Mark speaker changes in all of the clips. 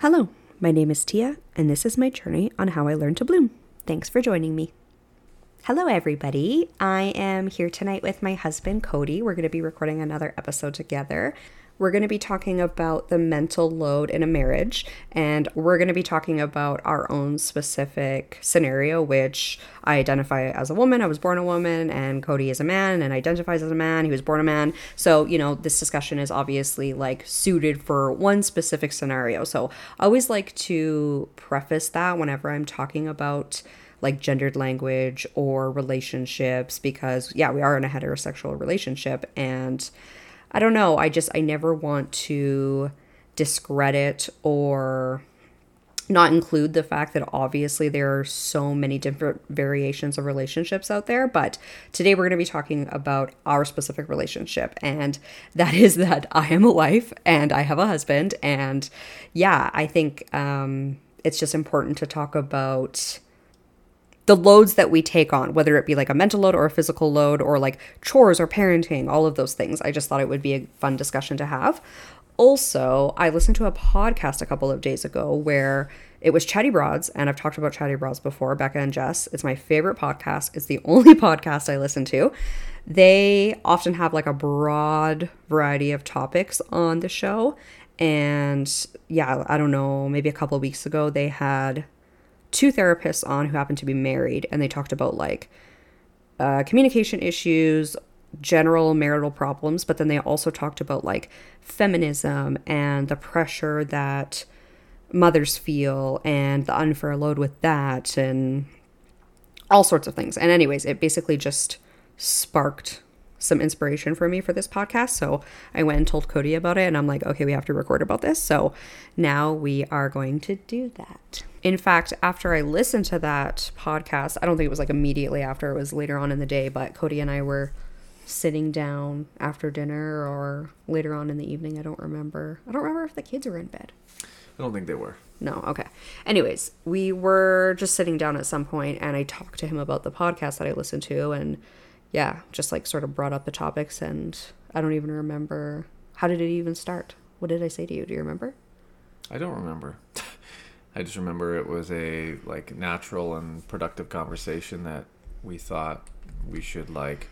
Speaker 1: Hello, my name is Tia, and this is my journey on how I learned to bloom. Thanks for joining me. Hello, everybody. I am here tonight with my husband, Cody. We're going to be recording another episode together. We're going to be talking about the mental load in a marriage, and we're going to be talking about our own specific scenario, which I identify as a woman. I was born a woman, and Cody is a man and identifies as a man. He was born a man. So, you know, this discussion is obviously like suited for one specific scenario. So, I always like to preface that whenever I'm talking about like gendered language or relationships because yeah we are in a heterosexual relationship and I don't know. I just, I never want to discredit or not include the fact that obviously there are so many different variations of relationships out there. But today we're going to be talking about our specific relationship, and that is that I am a wife and I have a husband. And yeah, I think um, it's just important to talk about the loads that we take on, whether it be like a mental load or a physical load or like chores or parenting, all of those things. I just thought it would be a fun discussion to have. Also, I listened to a podcast a couple of days ago where it was Chatty Broads, and I've talked about Chatty Broads before, Becca and Jess. It's my favorite podcast. It's the only podcast I listen to. They often have like a broad variety of topics on the show. And yeah, I don't know, maybe a couple of weeks ago, they had two therapists on who happened to be married, and they talked about like uh, communication issues, general marital problems, but then they also talked about like feminism and the pressure that mothers feel and the unfair load with that and all sorts of things. And, anyways, it basically just sparked some inspiration for me for this podcast. So I went and told Cody about it, and I'm like, okay, we have to record about this. So now we are going to do that. In fact, after I listened to that podcast, I don't think it was like immediately after, it was later on in the day, but Cody and I were sitting down after dinner or later on in the evening. I don't remember. I don't remember if the kids were in bed.
Speaker 2: I don't think they were.
Speaker 1: No, okay. Anyways, we were just sitting down at some point and I talked to him about the podcast that I listened to and yeah, just like sort of brought up the topics and I don't even remember how did it even start? What did I say to you? Do you remember?
Speaker 2: I don't remember. I just remember it was a like natural and productive conversation that we thought we should like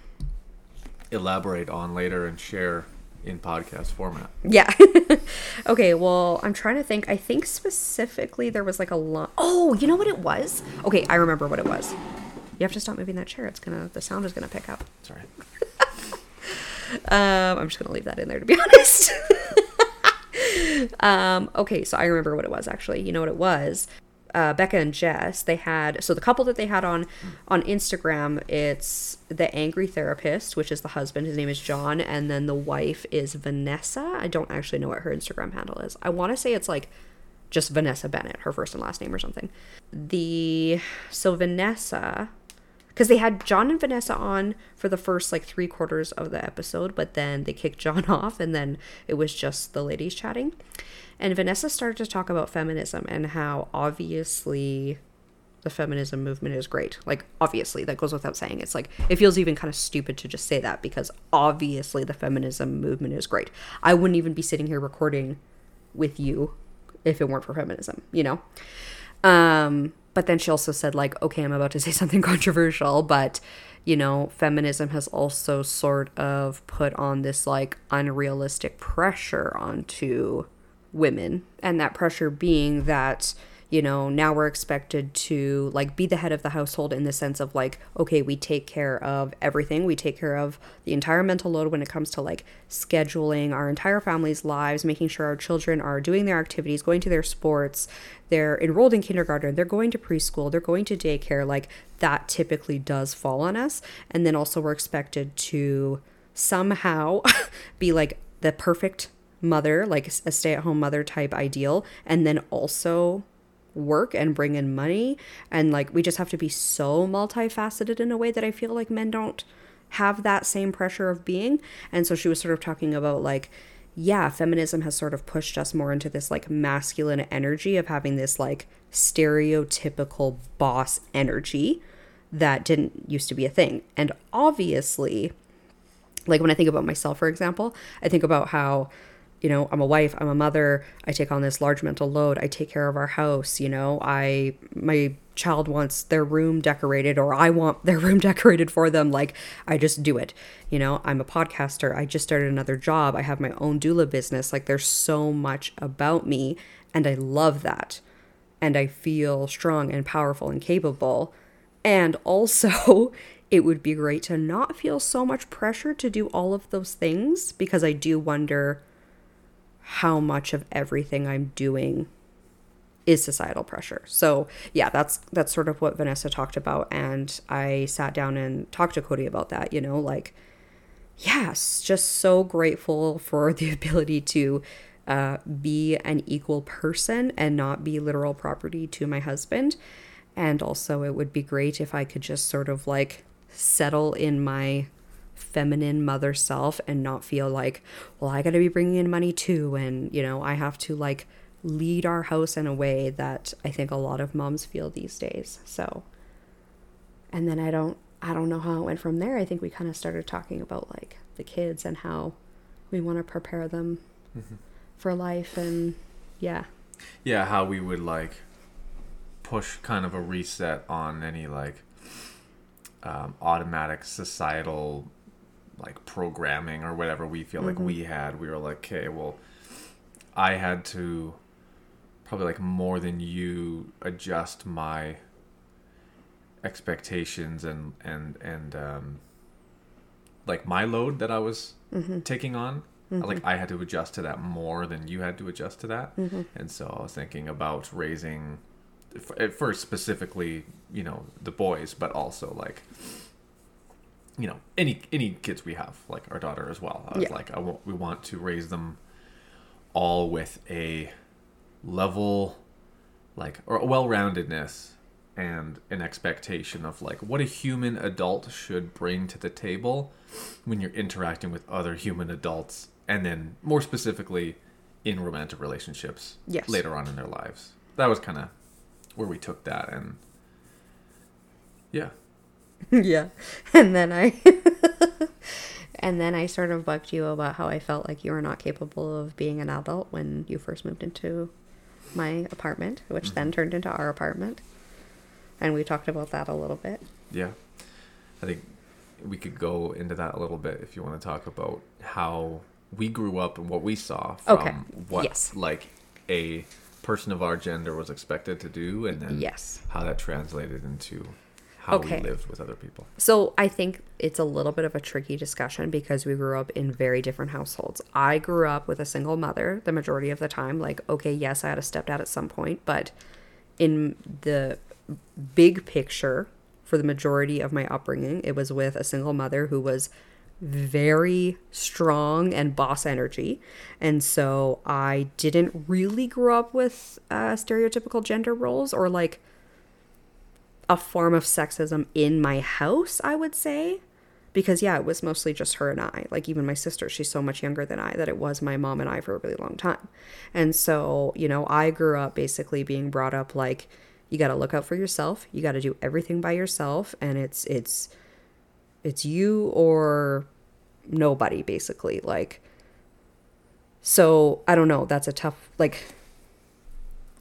Speaker 2: elaborate on later and share in podcast format.
Speaker 1: Yeah. okay, well, I'm trying to think. I think specifically there was like a lot. Oh, you know what it was? Okay, I remember what it was. You have to stop moving that chair. It's gonna the sound is gonna pick up.
Speaker 2: Sorry.
Speaker 1: um, I'm just gonna leave that in there to be honest. um, okay, so I remember what it was actually. You know what it was? Uh, Becca and Jess, they had so the couple that they had on on Instagram, it's the angry therapist, which is the husband. His name is John, and then the wife is Vanessa. I don't actually know what her Instagram handle is. I want to say it's like just Vanessa Bennett, her first and last name or something. The so Vanessa because they had John and Vanessa on for the first like three quarters of the episode, but then they kicked John off, and then it was just the ladies chatting. And Vanessa started to talk about feminism and how obviously the feminism movement is great. Like, obviously, that goes without saying. It's like, it feels even kind of stupid to just say that because obviously the feminism movement is great. I wouldn't even be sitting here recording with you if it weren't for feminism, you know? Um, but then she also said, like, okay, I'm about to say something controversial, but, you know, feminism has also sort of put on this, like, unrealistic pressure onto women. And that pressure being that, you know, now we're expected to like be the head of the household in the sense of like, okay, we take care of everything. We take care of the entire mental load when it comes to like scheduling our entire family's lives, making sure our children are doing their activities, going to their sports, they're enrolled in kindergarten, they're going to preschool, they're going to daycare. Like that typically does fall on us. And then also we're expected to somehow be like the perfect mother, like a stay at home mother type ideal, and then also work and bring in money. And like, we just have to be so multifaceted in a way that I feel like men don't have that same pressure of being. And so she was sort of talking about like, yeah, feminism has sort of pushed us more into this like masculine energy of having this like stereotypical boss energy that didn't used to be a thing. And obviously, like when I think about myself, for example, I think about how you know, I'm a wife, I'm a mother, I take on this large mental load, I take care of our house, you know, I my child wants their room decorated or I want their room decorated for them, like I just do it. You know, I'm a podcaster, I just started another job, I have my own doula business, like there's so much about me and I love that. And I feel strong and powerful and capable. And also, it would be great to not feel so much pressure to do all of those things because I do wonder how much of everything I'm doing is societal pressure. So, yeah, that's that's sort of what Vanessa talked about and I sat down and talked to Cody about that, you know, like yes, just so grateful for the ability to uh, be an equal person and not be literal property to my husband. And also, it would be great if I could just sort of like settle in my feminine mother self and not feel like, well, I got to be bringing in money too. And, you know, I have to like lead our house in a way that I think a lot of moms feel these days. So, and then I don't, I don't know how it went from there. I think we kind of started talking about like the kids and how we want to prepare them mm-hmm. for life. And yeah.
Speaker 2: Yeah. How we would like push kind of a reset on any like um, automatic societal like programming or whatever we feel mm-hmm. like we had we were like okay well i had to probably like more than you adjust my expectations and and and um like my load that i was mm-hmm. taking on mm-hmm. like i had to adjust to that more than you had to adjust to that mm-hmm. and so i was thinking about raising at first specifically you know the boys but also like you know any any kids we have like our daughter as well I was yeah. like I want, we want to raise them all with a level like or a well-roundedness and an expectation of like what a human adult should bring to the table when you're interacting with other human adults and then more specifically in romantic relationships yes. later on in their lives that was kind of where we took that and yeah
Speaker 1: yeah. And then I and then I sort of bugged you about how I felt like you were not capable of being an adult when you first moved into my apartment, which mm-hmm. then turned into our apartment. And we talked about that a little bit.
Speaker 2: Yeah. I think we could go into that a little bit if you want to talk about how we grew up and what we saw from okay. what yes. like a person of our gender was expected to do and then yes. how that translated into how okay. we lived with other people.
Speaker 1: So I think it's a little bit of a tricky discussion because we grew up in very different households. I grew up with a single mother the majority of the time. Like, okay, yes, I had a stepdad at some point, but in the big picture, for the majority of my upbringing, it was with a single mother who was very strong and boss energy. And so I didn't really grow up with uh, stereotypical gender roles or like a form of sexism in my house, I would say. Because, yeah, it was mostly just her and I. Like, even my sister, she's so much younger than I that it was my mom and I for a really long time. And so, you know, I grew up basically being brought up like, you got to look out for yourself. You got to do everything by yourself. And it's, it's, it's you or nobody, basically. Like, so I don't know. That's a tough, like,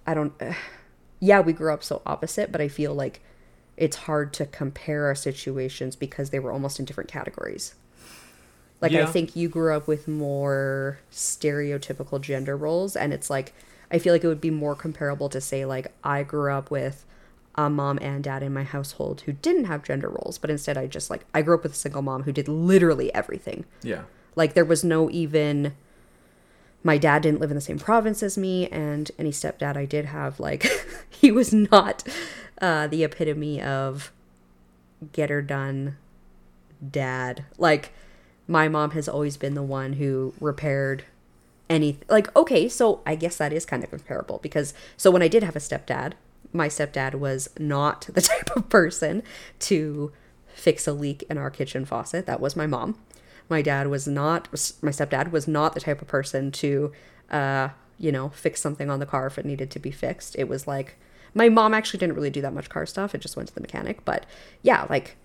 Speaker 1: I don't, uh, yeah, we grew up so opposite, but I feel like it's hard to compare our situations because they were almost in different categories. Like yeah. I think you grew up with more stereotypical gender roles and it's like I feel like it would be more comparable to say like I grew up with a mom and dad in my household who didn't have gender roles, but instead I just like I grew up with a single mom who did literally everything.
Speaker 2: Yeah.
Speaker 1: Like there was no even my dad didn't live in the same province as me and any stepdad I did have like he was not uh, the epitome of get her done dad. Like, my mom has always been the one who repaired anything. like okay so i guess that is kind of comparable because so when i did have a stepdad my stepdad was not the type of person to fix a leak in our kitchen faucet that was my mom my dad was not my stepdad was not the type of person to uh you know fix something on the car if it needed to be fixed it was like my mom actually didn't really do that much car stuff. It just went to the mechanic. But yeah, like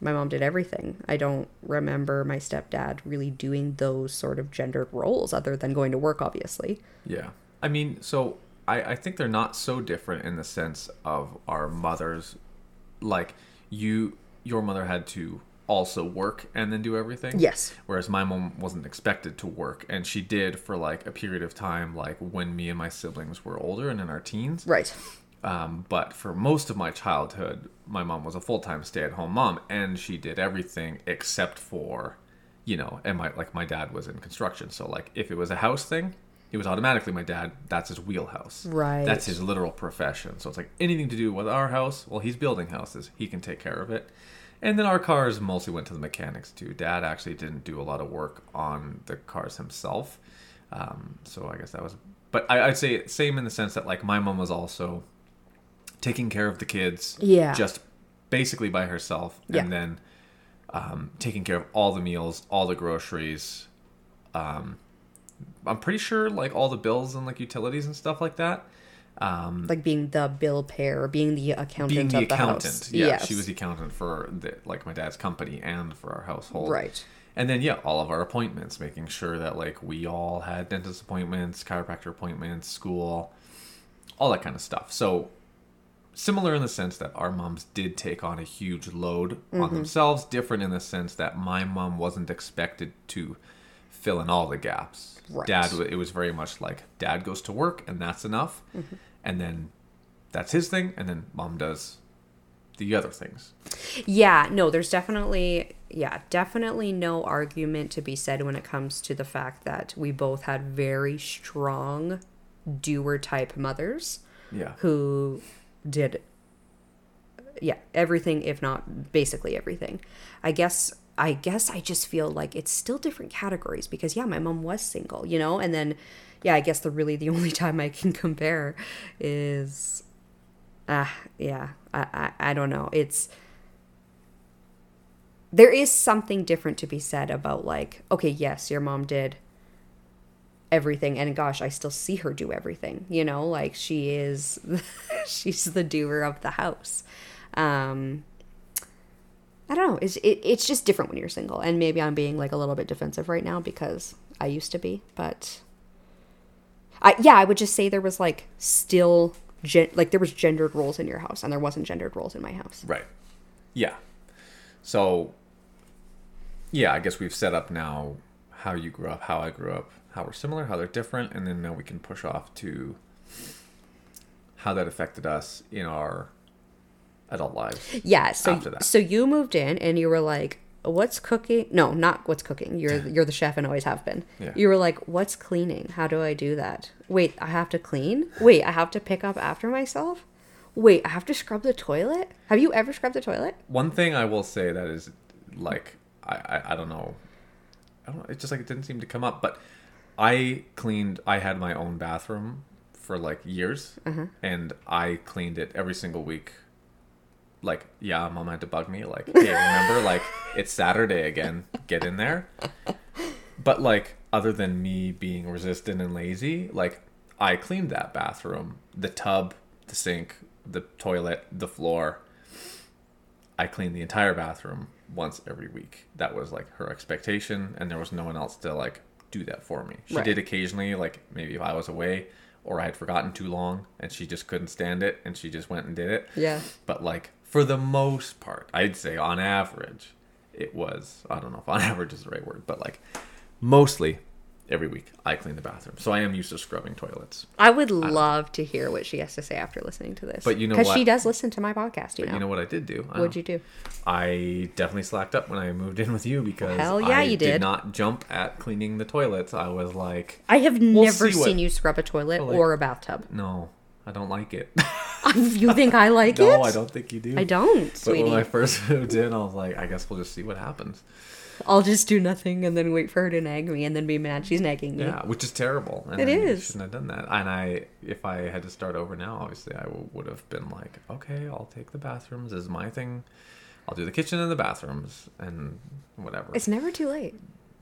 Speaker 1: my mom did everything. I don't remember my stepdad really doing those sort of gendered roles other than going to work, obviously.
Speaker 2: Yeah. I mean, so I, I think they're not so different in the sense of our mothers. Like, you, your mother had to also work and then do everything.
Speaker 1: Yes.
Speaker 2: Whereas my mom wasn't expected to work, and she did for like a period of time, like when me and my siblings were older and in our teens.
Speaker 1: Right.
Speaker 2: Um, but for most of my childhood, my mom was a full time stay at home mom, and she did everything except for, you know, and my like my dad was in construction, so like if it was a house thing, it was automatically my dad. That's his wheelhouse.
Speaker 1: Right.
Speaker 2: That's his literal profession. So it's like anything to do with our house. Well, he's building houses. He can take care of it. And then our cars mostly went to the mechanics too. Dad actually didn't do a lot of work on the cars himself. Um, so I guess that was. But I, I'd say same in the sense that like my mom was also taking care of the kids.
Speaker 1: Yeah.
Speaker 2: Just basically by herself,
Speaker 1: Yeah.
Speaker 2: and then um, taking care of all the meals, all the groceries. Um, I'm pretty sure like all the bills and like utilities and stuff like that. Um,
Speaker 1: Like being the bill payer, being the accountant
Speaker 2: being the
Speaker 1: the
Speaker 2: accountant,
Speaker 1: house.
Speaker 2: yeah,
Speaker 1: Yes.
Speaker 2: she was the accountant for the, like my dad's company and for our household,
Speaker 1: Right.
Speaker 2: And then yeah, all of our appointments, making sure that like we all had dentist appointments, chiropractor appointments, school, all that kind of stuff. So similar in the sense that our moms did take on a huge load
Speaker 1: Mm-hmm.
Speaker 2: on themselves. Different in the sense that my mom wasn't expected to fill in all the gaps.
Speaker 1: Right.
Speaker 2: Dad, it was very much like dad goes to work and that's enough,
Speaker 1: Mm-hmm.
Speaker 2: And then that's his thing, and then mom does the other things.
Speaker 1: Yeah, no, there's definitely, yeah, definitely no argument to be said when it comes to the fact that we both had very strong doer type mothers
Speaker 2: Yeah.
Speaker 1: who did, yeah, everything, if not basically everything. I guess. I guess I just feel like it's still different categories because yeah, my mom was single, you know, and then yeah, I guess the really the only time I can compare is ah yeah, I, I I don't know. It's there is something different to be said about like okay yes your mom did everything and gosh i still see her do everything you know? Like she is she's the doer of the house. Um i don't know. It's it, it's just different when you're single and maybe i'm being like a little bit defensive right now because i used to be but i yeah i would just say there was like still gen- like there was gendered roles in your house and there wasn't gendered roles in my house
Speaker 2: Right. Yeah. So, yeah, I guess we've set up now how you grew up, how I grew up, how we're similar, how they're different, and then now we can push off to how that affected us in our adult lives.
Speaker 1: Yeah, so
Speaker 2: after that.
Speaker 1: so you moved in and you were like, "What's cooking?" No, not what's cooking. You're you're the chef and always have been.
Speaker 2: Yeah.
Speaker 1: You were like, "What's cleaning? How do I do that?" Wait, I have to clean. Wait, I have to pick up after myself. Wait, I have to scrub the toilet. Have you ever scrubbed the toilet?
Speaker 2: One thing I will say that is like I, I, I don't know. I don't it's just like it didn't seem to come up, but I cleaned I had my own bathroom for like years uh-huh. and I cleaned it every single week. Like, yeah, mom had to bug me, like, hey, remember, like, it's Saturday again, get in there. But like, other than me being resistant and lazy, like I cleaned that bathroom, the tub, the sink, the toilet, the floor. I cleaned the entire bathroom once every week. That was like her expectation, and there was no one else to like do that for me. She
Speaker 1: Right.
Speaker 2: did occasionally, like maybe if I was away or I had forgotten too long and she just couldn't stand it and she just went and did it.
Speaker 1: Yeah.
Speaker 2: But like for the most part, I'd say on average, it was I don't know if on average is the right word, but like mostly every week I clean the bathroom. So I am used to scrubbing toilets.
Speaker 1: I would love to hear what she has to say after listening to this.
Speaker 2: But you know
Speaker 1: because she does listen to my podcast. You know.
Speaker 2: You know what I did do? I
Speaker 1: What'd you do?
Speaker 2: I definitely slacked up when I moved in with you because
Speaker 1: Hell yeah,
Speaker 2: I
Speaker 1: you
Speaker 2: did
Speaker 1: did.
Speaker 2: not jump at cleaning the toilets. I was like,
Speaker 1: I have
Speaker 2: We'll
Speaker 1: never
Speaker 2: see what-
Speaker 1: seen you scrub a toilet
Speaker 2: like-
Speaker 1: or a bathtub.
Speaker 2: no, I don't like it.
Speaker 1: you think I like it?
Speaker 2: no, I don't think you do.
Speaker 1: I don't,
Speaker 2: But
Speaker 1: sweetie.
Speaker 2: when I first moved in, I was like, I guess we'll just see what happens.
Speaker 1: I'll just do nothing and then wait for her to nag me and then be mad she's nagging me.
Speaker 2: Yeah, which is terrible. And
Speaker 1: It
Speaker 2: I
Speaker 1: is.
Speaker 2: Shouldn't have done that. And I, if I had to start over now, obviously I w- would have been like, okay, I'll take the bathrooms Is my thing. I'll do the kitchen and the bathrooms and whatever.
Speaker 1: It's never too late.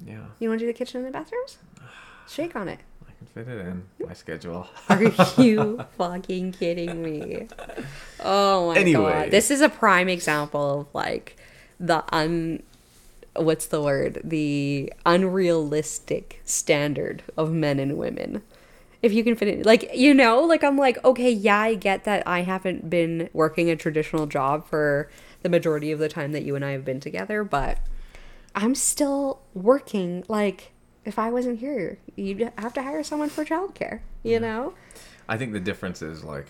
Speaker 2: yeah,
Speaker 1: You want to do the kitchen and the bathrooms? Shake on it.
Speaker 2: Fit it in my schedule.
Speaker 1: Are you fucking kidding me? Oh my
Speaker 2: Anyway.
Speaker 1: god. This is a prime example of like the un what's the word? The unrealistic standard of men and women. If you can fit it, like, you know, like I'm like, okay, yeah, I get that I haven't been working a traditional job for the majority of the time that you and I have been together, but I'm still working. Like, if I wasn't here, you'd have to hire someone for childcare, you mm-hmm. know?
Speaker 2: I think the difference is like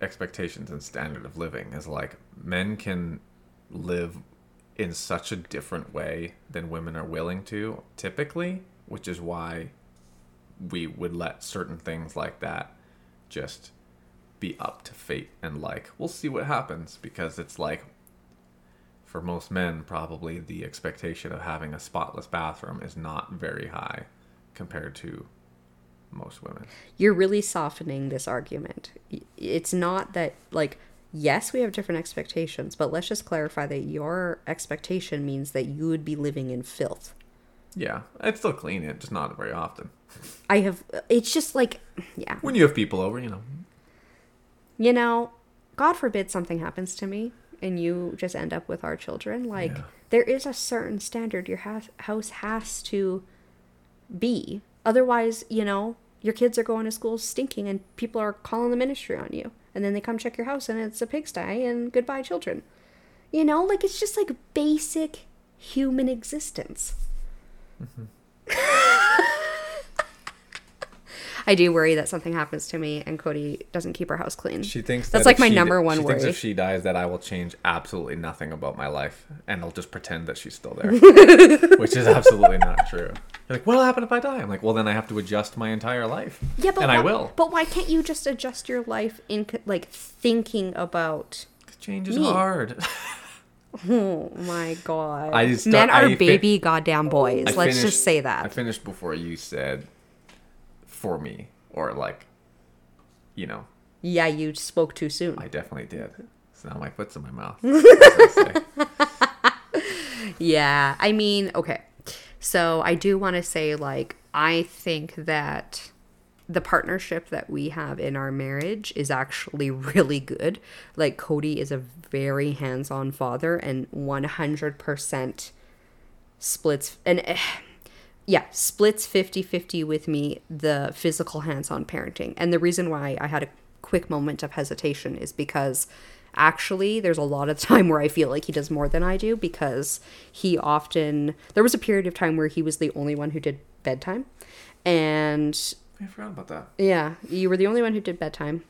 Speaker 2: expectations and standard of living is like men can live in such a different way than women are willing to typically, which is why we would let certain things like that just be up to fate and like we'll see what happens because it's like for most men probably the expectation of having a spotless bathroom is not very high compared to most women.
Speaker 1: You're really softening this argument. It's not that like yes, we have different expectations, but let's just clarify that your expectation means that you would be living in filth.
Speaker 2: Yeah, I'd still clean it, just not very often.
Speaker 1: I have. It's just like, yeah.
Speaker 2: When you have people over, you know.
Speaker 1: You know, God forbid something happens to me and you just end up with our children. Like,
Speaker 2: Yeah.
Speaker 1: there is a certain standard your ha- house has to be. Otherwise, you know, your kids are going to school stinking and people are calling the ministry on you. And then they come check your house and it's a pigsty and goodbye, children. You know, like it's just like basic human existence. Mm-hmm. I do worry that something happens to me and Cody doesn't keep our house clean.
Speaker 2: She thinks
Speaker 1: that's
Speaker 2: that
Speaker 1: like my
Speaker 2: she-
Speaker 1: number one
Speaker 2: she
Speaker 1: worry.
Speaker 2: Thinks if she dies, that I will change absolutely nothing about my life, and I'll just pretend that she's still there, which is absolutely not true. You're like, what'll happen if I die? I'm like, well, then I have to adjust my entire life.
Speaker 1: Yeah, but
Speaker 2: and I will.
Speaker 1: But why can't you just adjust your life in like thinking about?
Speaker 2: Change is
Speaker 1: Me.
Speaker 2: hard.
Speaker 1: Oh my god!
Speaker 2: I just
Speaker 1: men
Speaker 2: I
Speaker 1: are
Speaker 2: fi-
Speaker 1: baby goddamn boys.
Speaker 2: I
Speaker 1: Let's
Speaker 2: finished-
Speaker 1: just say that.
Speaker 2: I finished before you said, for me, or like, you know,
Speaker 1: yeah, you spoke too soon.
Speaker 2: I definitely did. So now my foot's in my mouth. I?
Speaker 1: Yeah, I mean, okay. So I do want to say, like, I think that the partnership that we have in our marriage is actually really good. Like, Cody is a very hands on father and 100% splits, and eh, yeah, splits 50 50 with me the physical hands on parenting. And the reason why I had a quick moment of hesitation is because actually there's a lot of time where I feel like he does more than I do because he often there was a period of time where he was the only one who did bedtime. And
Speaker 2: I forgot about that.
Speaker 1: yeah, you were the only one who did bedtime.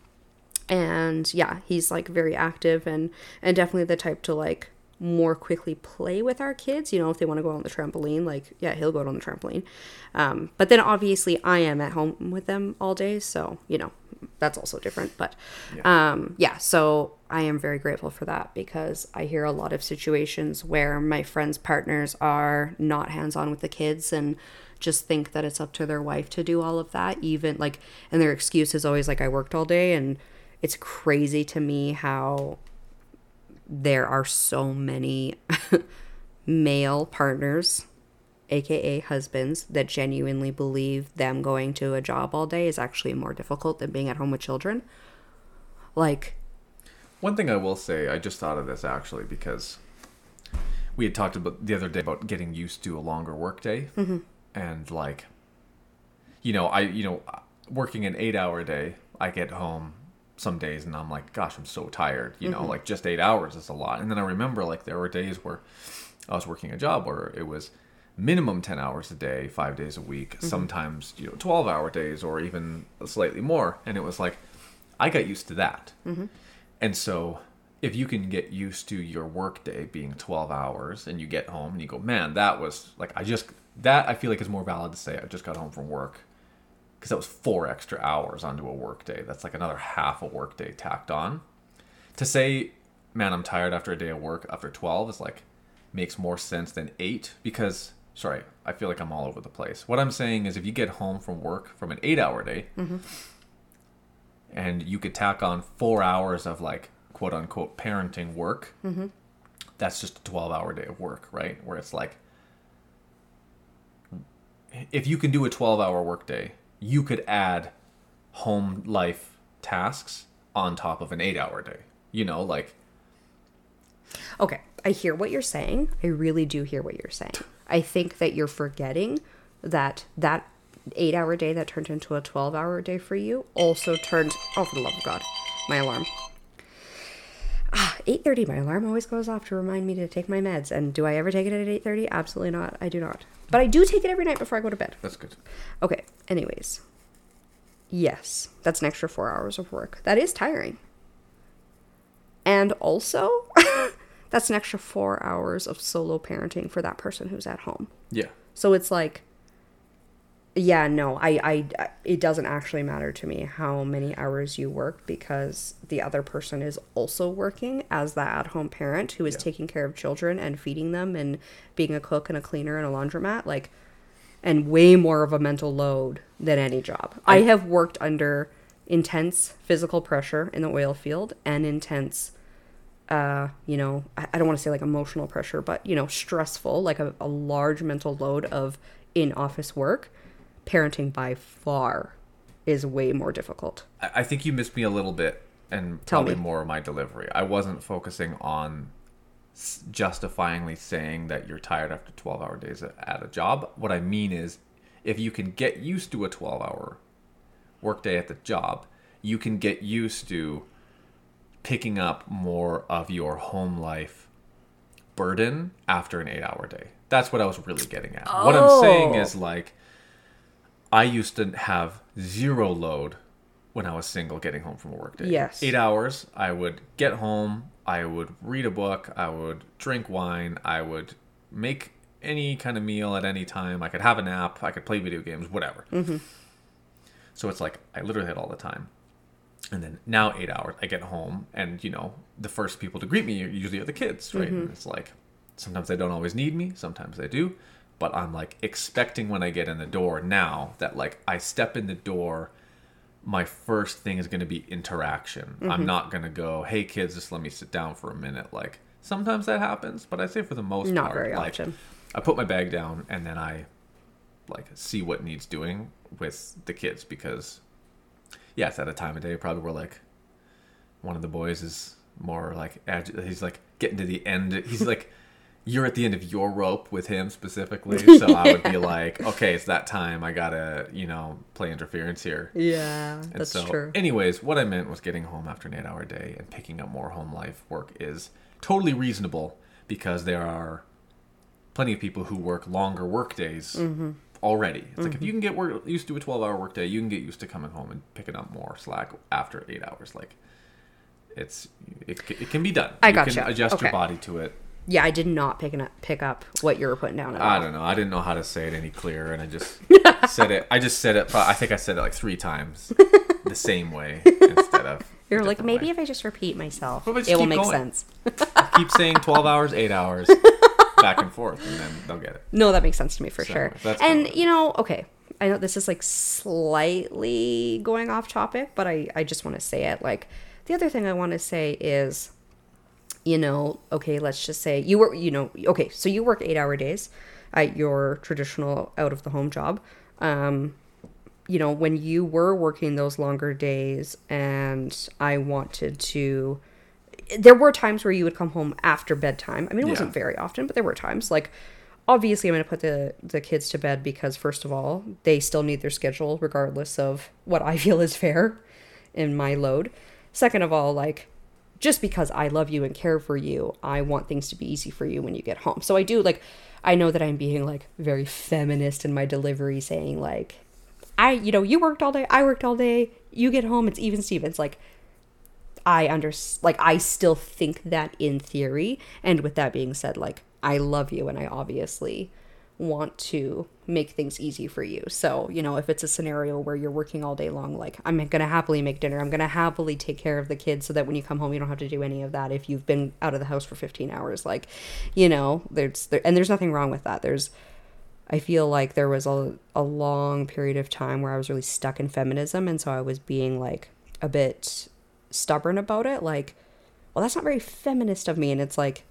Speaker 1: And yeah, he's like very active and and definitely the type to like more quickly play with our kids. You know, if they want to go on the trampoline, like yeah, he'll go out on the trampoline. Um, but then obviously I am at home with them all day, so you know that's also different. But um, yeah, so I am very grateful for that because I hear a lot of situations where my friends' partners are not hands on with the kids and just think that it's up to their wife to do all of that even like and their excuse is always like I worked all day and it's crazy to me how there are so many male partners aka husbands that genuinely believe them going to a job all day is actually more difficult than being at home with children like
Speaker 2: One thing I will say, I just thought of this actually because we had talked about the other day about getting used to a longer workday,
Speaker 1: Mm-hmm.
Speaker 2: and like, you know, I you know, working an eight-hour day, I get home some days and I'm like, gosh, I'm so tired. You know,
Speaker 1: Mm-hmm.
Speaker 2: like just eight hours is a lot. And then I remember like there were days where I was working a job where it was minimum 10 hours a day, five days a week,
Speaker 1: Mm-hmm.
Speaker 2: sometimes, you know, 12 hour days or even slightly more. And it was like, I got used to that.
Speaker 1: Mm-hmm.
Speaker 2: And so if you can get used to your workday being 12 hours and you get home and you go, man, that was like, I just, that I feel like is more valid to say I just got home from work because that was four extra hours onto a workday. That's like another half a workday tacked on. To say, man, I'm tired after a day of work after 12 is like, makes more sense than eight because, sorry, I feel like I'm all over the place. What I'm saying is if you get home from work from an eight hour day, and you could tack on four hours of like quote unquote parenting work that's just a 12 hour day of work right where it's like if you can do a 12 hour work day you could add home life tasks on top of an eight hour day you know like
Speaker 1: Okay, I hear what you're saying. I really do hear what you're saying. I think that you're forgetting that that eight hour day that turned into a 12 hour day for you also turned, oh, for the love of God, my alarm. Ah, 8.30, my alarm always goes off to remind me to take my meds. And do I ever take it at 8.30? Absolutely not. I do not. But I do take it every night before I go to bed.
Speaker 2: That's good.
Speaker 1: Okay, anyways. Yes, that's an extra four hours of work. That is tiring. And also, that's an extra four hours of solo parenting for that person who's at home.
Speaker 2: Yeah.
Speaker 1: So it's like, yeah, no, I, I, it doesn't actually matter to me how many hours you work because the other person is also working as the at home parent who is
Speaker 2: Yeah.
Speaker 1: taking care of children and feeding them and being a cook and a cleaner and a laundromat. Like, and way more of a mental load than any job. I,
Speaker 2: I-
Speaker 1: have worked under intense physical pressure in the oil field and intense uh, you know, I, I don't want to say like emotional pressure, but you know, stressful, like a, a large mental load of in office work. Parenting by far is way more difficult.
Speaker 2: I think you missed me a little bit, and
Speaker 1: Tell
Speaker 2: probably
Speaker 1: me.
Speaker 2: more of my delivery. I wasn't focusing on justifyingly saying that you're tired after 12 hour days at- a job. What I mean is, if you can get used to a 12 hour workday at the job, you can get used to picking up more of your home life burden after an eight hour day. That's what I was really getting at. What I'm saying
Speaker 1: Oh.
Speaker 2: is like, I used to have zero load when I was single getting home from a work day.
Speaker 1: Yes.
Speaker 2: Eight hours, I would get home, I would read a book, I would drink wine, I would make any kind of meal at any time. I could have a nap, I could play video games, whatever. Mm-hmm. So it's like I literally had all the time. And then now eight hours, I get home, and you know the first people to greet me usually are the kids, right? Mm-hmm. And it's like sometimes they don't always need me, sometimes they do, but I'm like expecting when I get in the door now that like I step in the door, my first thing is going to be interaction. I'm mm-hmm. not going to go, hey kids, just let me sit down for a minute. Like sometimes that happens, but I say for the most
Speaker 1: Not
Speaker 2: part,
Speaker 1: very
Speaker 2: like,
Speaker 1: often.
Speaker 2: I put my bag down and then I like see what needs doing with the kids because yeah, it's at a time of day probably where like one of the boys is more like agi- he's like getting to the end. He's like you're at the end of your rope with him specifically, so I would be like, okay, it's that time. I gotta you know play interference here.
Speaker 1: Yeah,
Speaker 2: And
Speaker 1: that's
Speaker 2: so,
Speaker 1: true.
Speaker 2: Anyways, what I meant was getting home after an eight-hour day and picking up more home life work is totally reasonable because there are plenty of people who work longer work days
Speaker 1: Mm-hmm.
Speaker 2: already. It's like if you can get work, used to a twelve-hour workday, you can get used to coming home and picking up more slack after eight hours. Like it's it, it can be done.
Speaker 1: I
Speaker 2: you
Speaker 1: gotcha.
Speaker 2: can adjust your body to it.
Speaker 1: Yeah, I did not pick up pick up what you were putting down. At
Speaker 2: I
Speaker 1: all.
Speaker 2: don't know. I didn't know how to say it any clearer, and I just said it. I just said it. I think I said it like three times, the same way instead of.
Speaker 1: You're like maybe
Speaker 2: way.
Speaker 1: if I just repeat myself,
Speaker 2: just
Speaker 1: it will make
Speaker 2: going?
Speaker 1: sense.
Speaker 2: keep saying 12 hours, 8 hours, back and forth, and then they'll get it.
Speaker 1: No, that makes sense to me for
Speaker 2: So,
Speaker 1: sure. And you know, okay, I know this is like slightly going off topic, but I I just want to say it. Like the other thing I want to say is, you know, okay, let's just say you work, you know, okay, so you work eight hour days at your traditional out of the home job. Um, you know, when you were working those longer days, and I wanted to there were times where you would come home after bedtime. I mean, it wasn't very often, but there were times. Like, obviously, I'm going to put the the kids to bed because, first of all, they still need their schedule, regardless of what I feel is fair in my load. Second of all, like, just because I love you and care for you, I want things to be easy for you when you get home. So I do like, I know that I'm being like very feminist in my delivery, saying like, I, you know, you worked all day, I worked all day, you get home, it's even Stevens. Like, I under like I still think that in theory. And with that being said, like I love you and I obviously want to make things easy for you. So, you know, if it's a scenario where you're working all day long, like I'm going to happily make dinner. I'm going to happily take care of the kids so that when you come home you don't have to do any of that if you've been out of the house for 15 hours like, you know, there's there and there's nothing wrong with that. There's I feel like there was a, a long period of time where I was really stuck in feminism. And so I was being like a bit stubborn about it. Like, well, that's not very feminist of me. And it's like,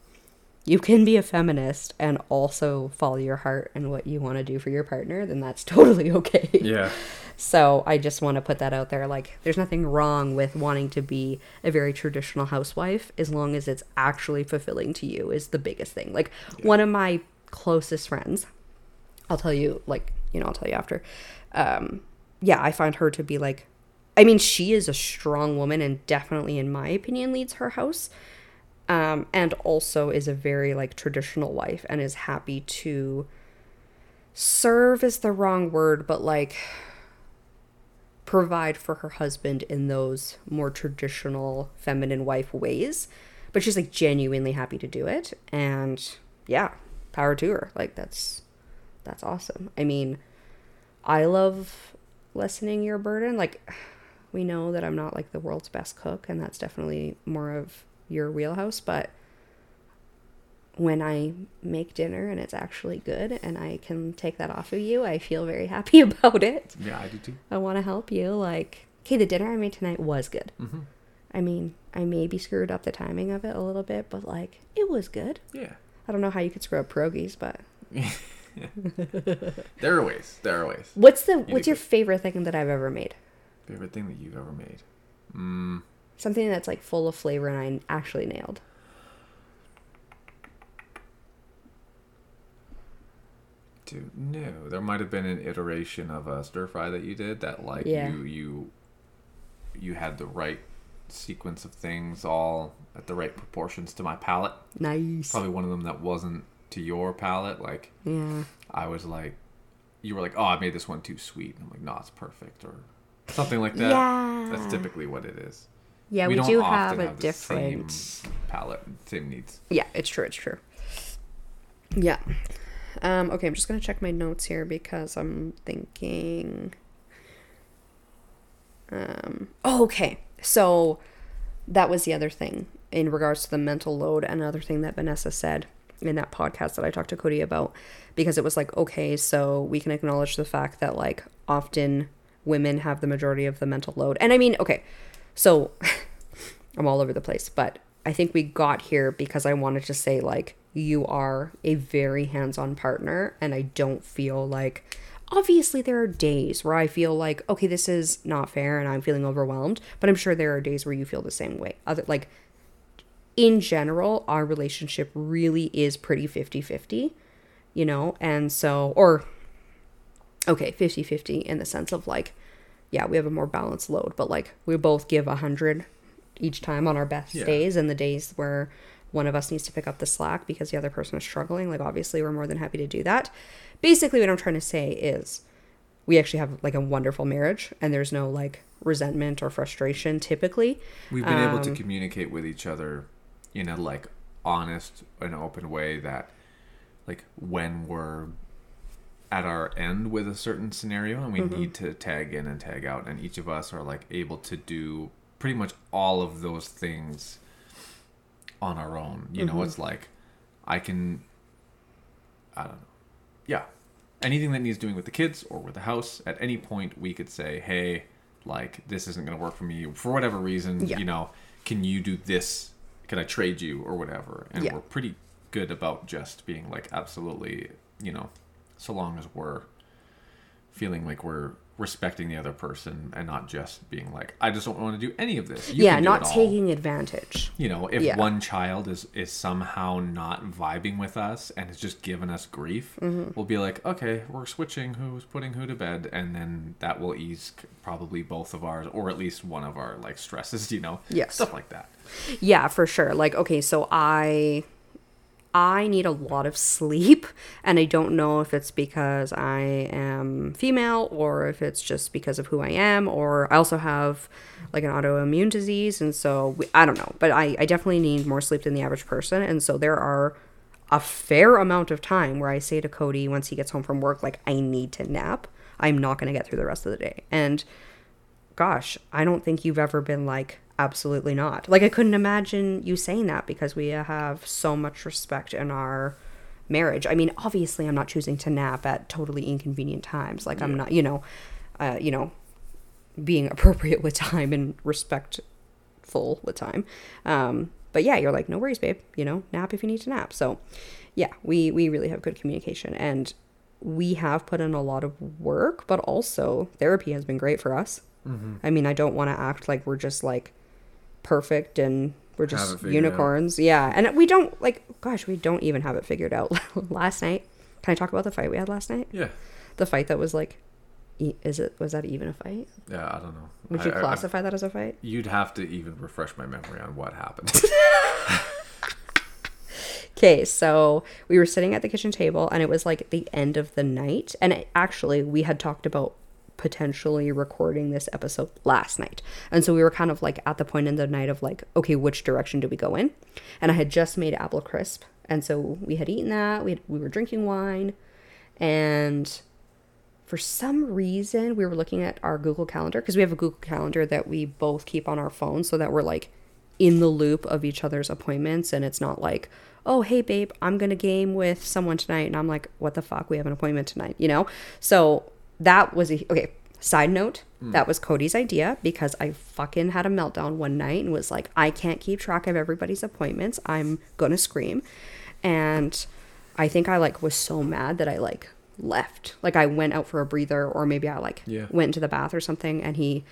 Speaker 1: you can be a feminist and also follow your heart and what you want to do for your partner, then that's totally okay.
Speaker 2: Yeah.
Speaker 1: So I just want to put that out there. Like, there's nothing wrong with wanting to be a very traditional housewife as long as it's actually fulfilling to you, is the biggest thing. Like, one of my closest friends, I'll tell you, like, you know, I'll tell you after. Um, yeah, I find her to be like, I mean, she is a strong woman and definitely, in my opinion, leads her house. Um, and also is a very like traditional wife and is happy to serve is the wrong word, but like provide for her husband in those more traditional feminine wife ways. But she's like genuinely happy to do it. And yeah, power to her. Like that's that's awesome. I mean, I love lessening your burden. Like we know that I'm not like the world's best cook and that's definitely more of your wheelhouse, but when I make dinner and it's actually good and I can take that off of you, I feel very happy about it.
Speaker 2: Yeah, I do too.
Speaker 1: I want to help you. Like, okay, the dinner I made tonight was good.
Speaker 2: Mm-hmm.
Speaker 1: I mean, I maybe screwed up the timing of it a little bit, but like, it was good.
Speaker 2: Yeah.
Speaker 1: I don't know how you could screw up pierogies, but
Speaker 2: There are ways. There are ways.
Speaker 1: what's the
Speaker 2: did
Speaker 1: what's your
Speaker 2: good.
Speaker 1: favorite thing that I've ever made?
Speaker 2: Favorite thing that you've ever made? Mm,
Speaker 1: Something that's like full of flavor and I actually nailed.
Speaker 2: dude, no. There might have been an iteration of a stir fry that you did that, like,
Speaker 1: Yeah.
Speaker 2: you you you had the right sequence of things all at the right proportions to my palate.
Speaker 1: Nice.
Speaker 2: Probably one of them that wasn't to your palate. Like,
Speaker 1: Yeah.
Speaker 2: I was like, you were like, oh, I made this one too sweet. And I'm like, no, it's perfect, or something like that.
Speaker 1: Yeah.
Speaker 2: That's typically what it is.
Speaker 1: Yeah, we,
Speaker 2: don't
Speaker 1: do have a
Speaker 2: same
Speaker 1: different.
Speaker 2: palate, same needs.
Speaker 1: Yeah, it's true. It's true. Yeah. Um, okay, I'm just gonna check my notes here because I'm thinking. Um, oh, okay. So that was the other thing in regards to the mental load. Another thing that Vanessa said in that podcast that I talked to Cody about, because it was like, okay, so we can acknowledge the fact that like often women have the majority of the mental load. And I mean, okay, so I'm all over the place, but I think we got here because I wanted to say like you are a very hands-on partner and I don't feel like obviously there are days where I feel like okay this is not fair and I'm feeling overwhelmed, but I'm sure there are days where you feel the same way. Other like in general our relationship really is pretty 50-50, you know? And so or okay, 50-50 in the sense of like yeah, we have a more balanced load, but like we both give a hundred each time on our best
Speaker 2: Yeah.
Speaker 1: days and the days where one of us needs to pick up the slack because the other person is struggling. Like obviously we're more than happy to do that. Basically what I'm trying to say is we actually have like a wonderful marriage and there's no like resentment or frustration typically.
Speaker 2: We've been able to
Speaker 1: Um,
Speaker 2: communicate with each other in a like honest and open way that like when we're at our end with a certain scenario and we
Speaker 1: Mm-hmm.
Speaker 2: need to tag in and tag out and each of us are like able to do pretty much all of those things on our own. You
Speaker 1: Mm-hmm.
Speaker 2: know, it's like I can I don't know. Yeah. Anything that needs doing with the kids or with the house, at any point we could say, "Hey, like this isn't going to work for me for whatever reason,
Speaker 1: Yeah.
Speaker 2: you know, can you do this? Can I trade you or whatever?" And
Speaker 1: Yeah.
Speaker 2: we're pretty good about just being like absolutely, you know, so long as we're feeling like we're respecting the other person and not just being like, "I just don't want to do any of this." You
Speaker 1: yeah, not
Speaker 2: it all."
Speaker 1: taking advantage.
Speaker 2: you know if
Speaker 1: Yeah.
Speaker 2: one child is is somehow not vibing with us and is just giving us grief
Speaker 1: Mm-hmm.
Speaker 2: we'll be like okay we're switching who's putting who to bed and then that will ease probably both of ours or at least one of our like stresses you know
Speaker 1: Yes.
Speaker 2: stuff like that
Speaker 1: Yeah, for sure. Like, okay, so I I need a lot of sleep and I don't know if it's because I am female or if it's just because of who I am or I also have like an autoimmune disease and so we, I don't know, but I I definitely need more sleep than the average person and so there are a fair amount of time where I say to Cody once he gets home from work like I need to nap. I'm not going to get through the rest of the day. And gosh, I don't think you've ever been like, absolutely not. Like, I couldn't imagine you saying that because we have so much respect in our marriage. I mean, obviously, I'm not choosing to nap at totally inconvenient times. Like, I'm not, you know, uh, you know, being appropriate with time and respectful with time. Um, but yeah, you're like, no worries, babe. You know, nap if you need to nap. So yeah, we we really have good communication and we have put in a lot of work, but also therapy has been great for us.
Speaker 2: Mm-hmm.
Speaker 1: I mean, I don't want to act like we're just like perfect and we're just unicorns. Yeah. And we don't like gosh, we don't even have it figured out. last night, can I talk about the fight we had last night?
Speaker 2: Yeah.
Speaker 1: The fight that was like is it was that even a fight?
Speaker 2: Yeah, I don't know.
Speaker 1: Would
Speaker 2: I-
Speaker 1: you
Speaker 2: I- I-
Speaker 1: classify that as a fight?
Speaker 2: you'd have to even refresh my memory on what happened.
Speaker 1: Okay, so we were sitting at the kitchen table and it was like the end of the night. And it, actually, we had talked about potentially recording this episode last night. And so we were kind of like at the point in the night of like, okay, which direction do we go in? And I had just made apple crisp. And so we had eaten that. We, had, we were drinking wine. And for some reason, we were looking at our Google Calendar because we have a Google Calendar that we both keep on our phone so that we're like in the loop of each other's appointments. And it's not like, oh, hey, babe, I'm going to game with someone tonight. And I'm like, what the fuck? We have an appointment tonight, you know? So that was a, okay. Side note, that was Cody's idea because I fucking had a meltdown one night and was like, I can't keep track of everybody's appointments. I'm to scream. And I think I like was so mad that I like left. Like I went out for a breather or maybe I like
Speaker 2: Yeah.
Speaker 1: went into the bath or something and he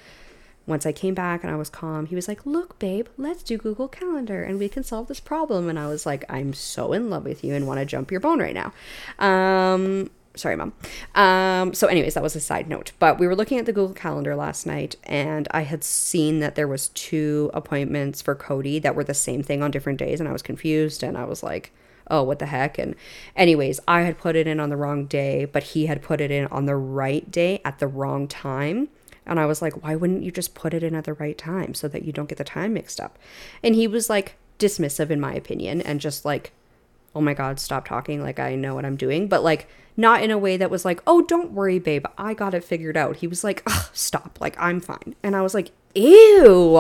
Speaker 1: once I came back and I was calm, he was like, "Look, babe, let's do Google Calendar and we can solve this problem." And I was like, "I'm so in love with you and want to jump your bone right now." Um sorry, mom. Um so anyways, that was a side note. But we were looking at the Google Calendar last night and I had seen that there was two appointments for Cody that were the same thing on different days and I was confused and I was like, oh, what the heck? And, anyways, I had put it in on the wrong day, but he had put it in on the right day at the wrong time. And I was like, why wouldn't you just put it in at the right time so that you don't get the time mixed up? And he was like dismissive, in my opinion, and just like, oh my God, stop talking. Like, I know what I'm doing. But like, not in a way that was like, oh, don't worry, babe. I got it figured out. He was like, stop. Like, I'm fine. And I was like, ew.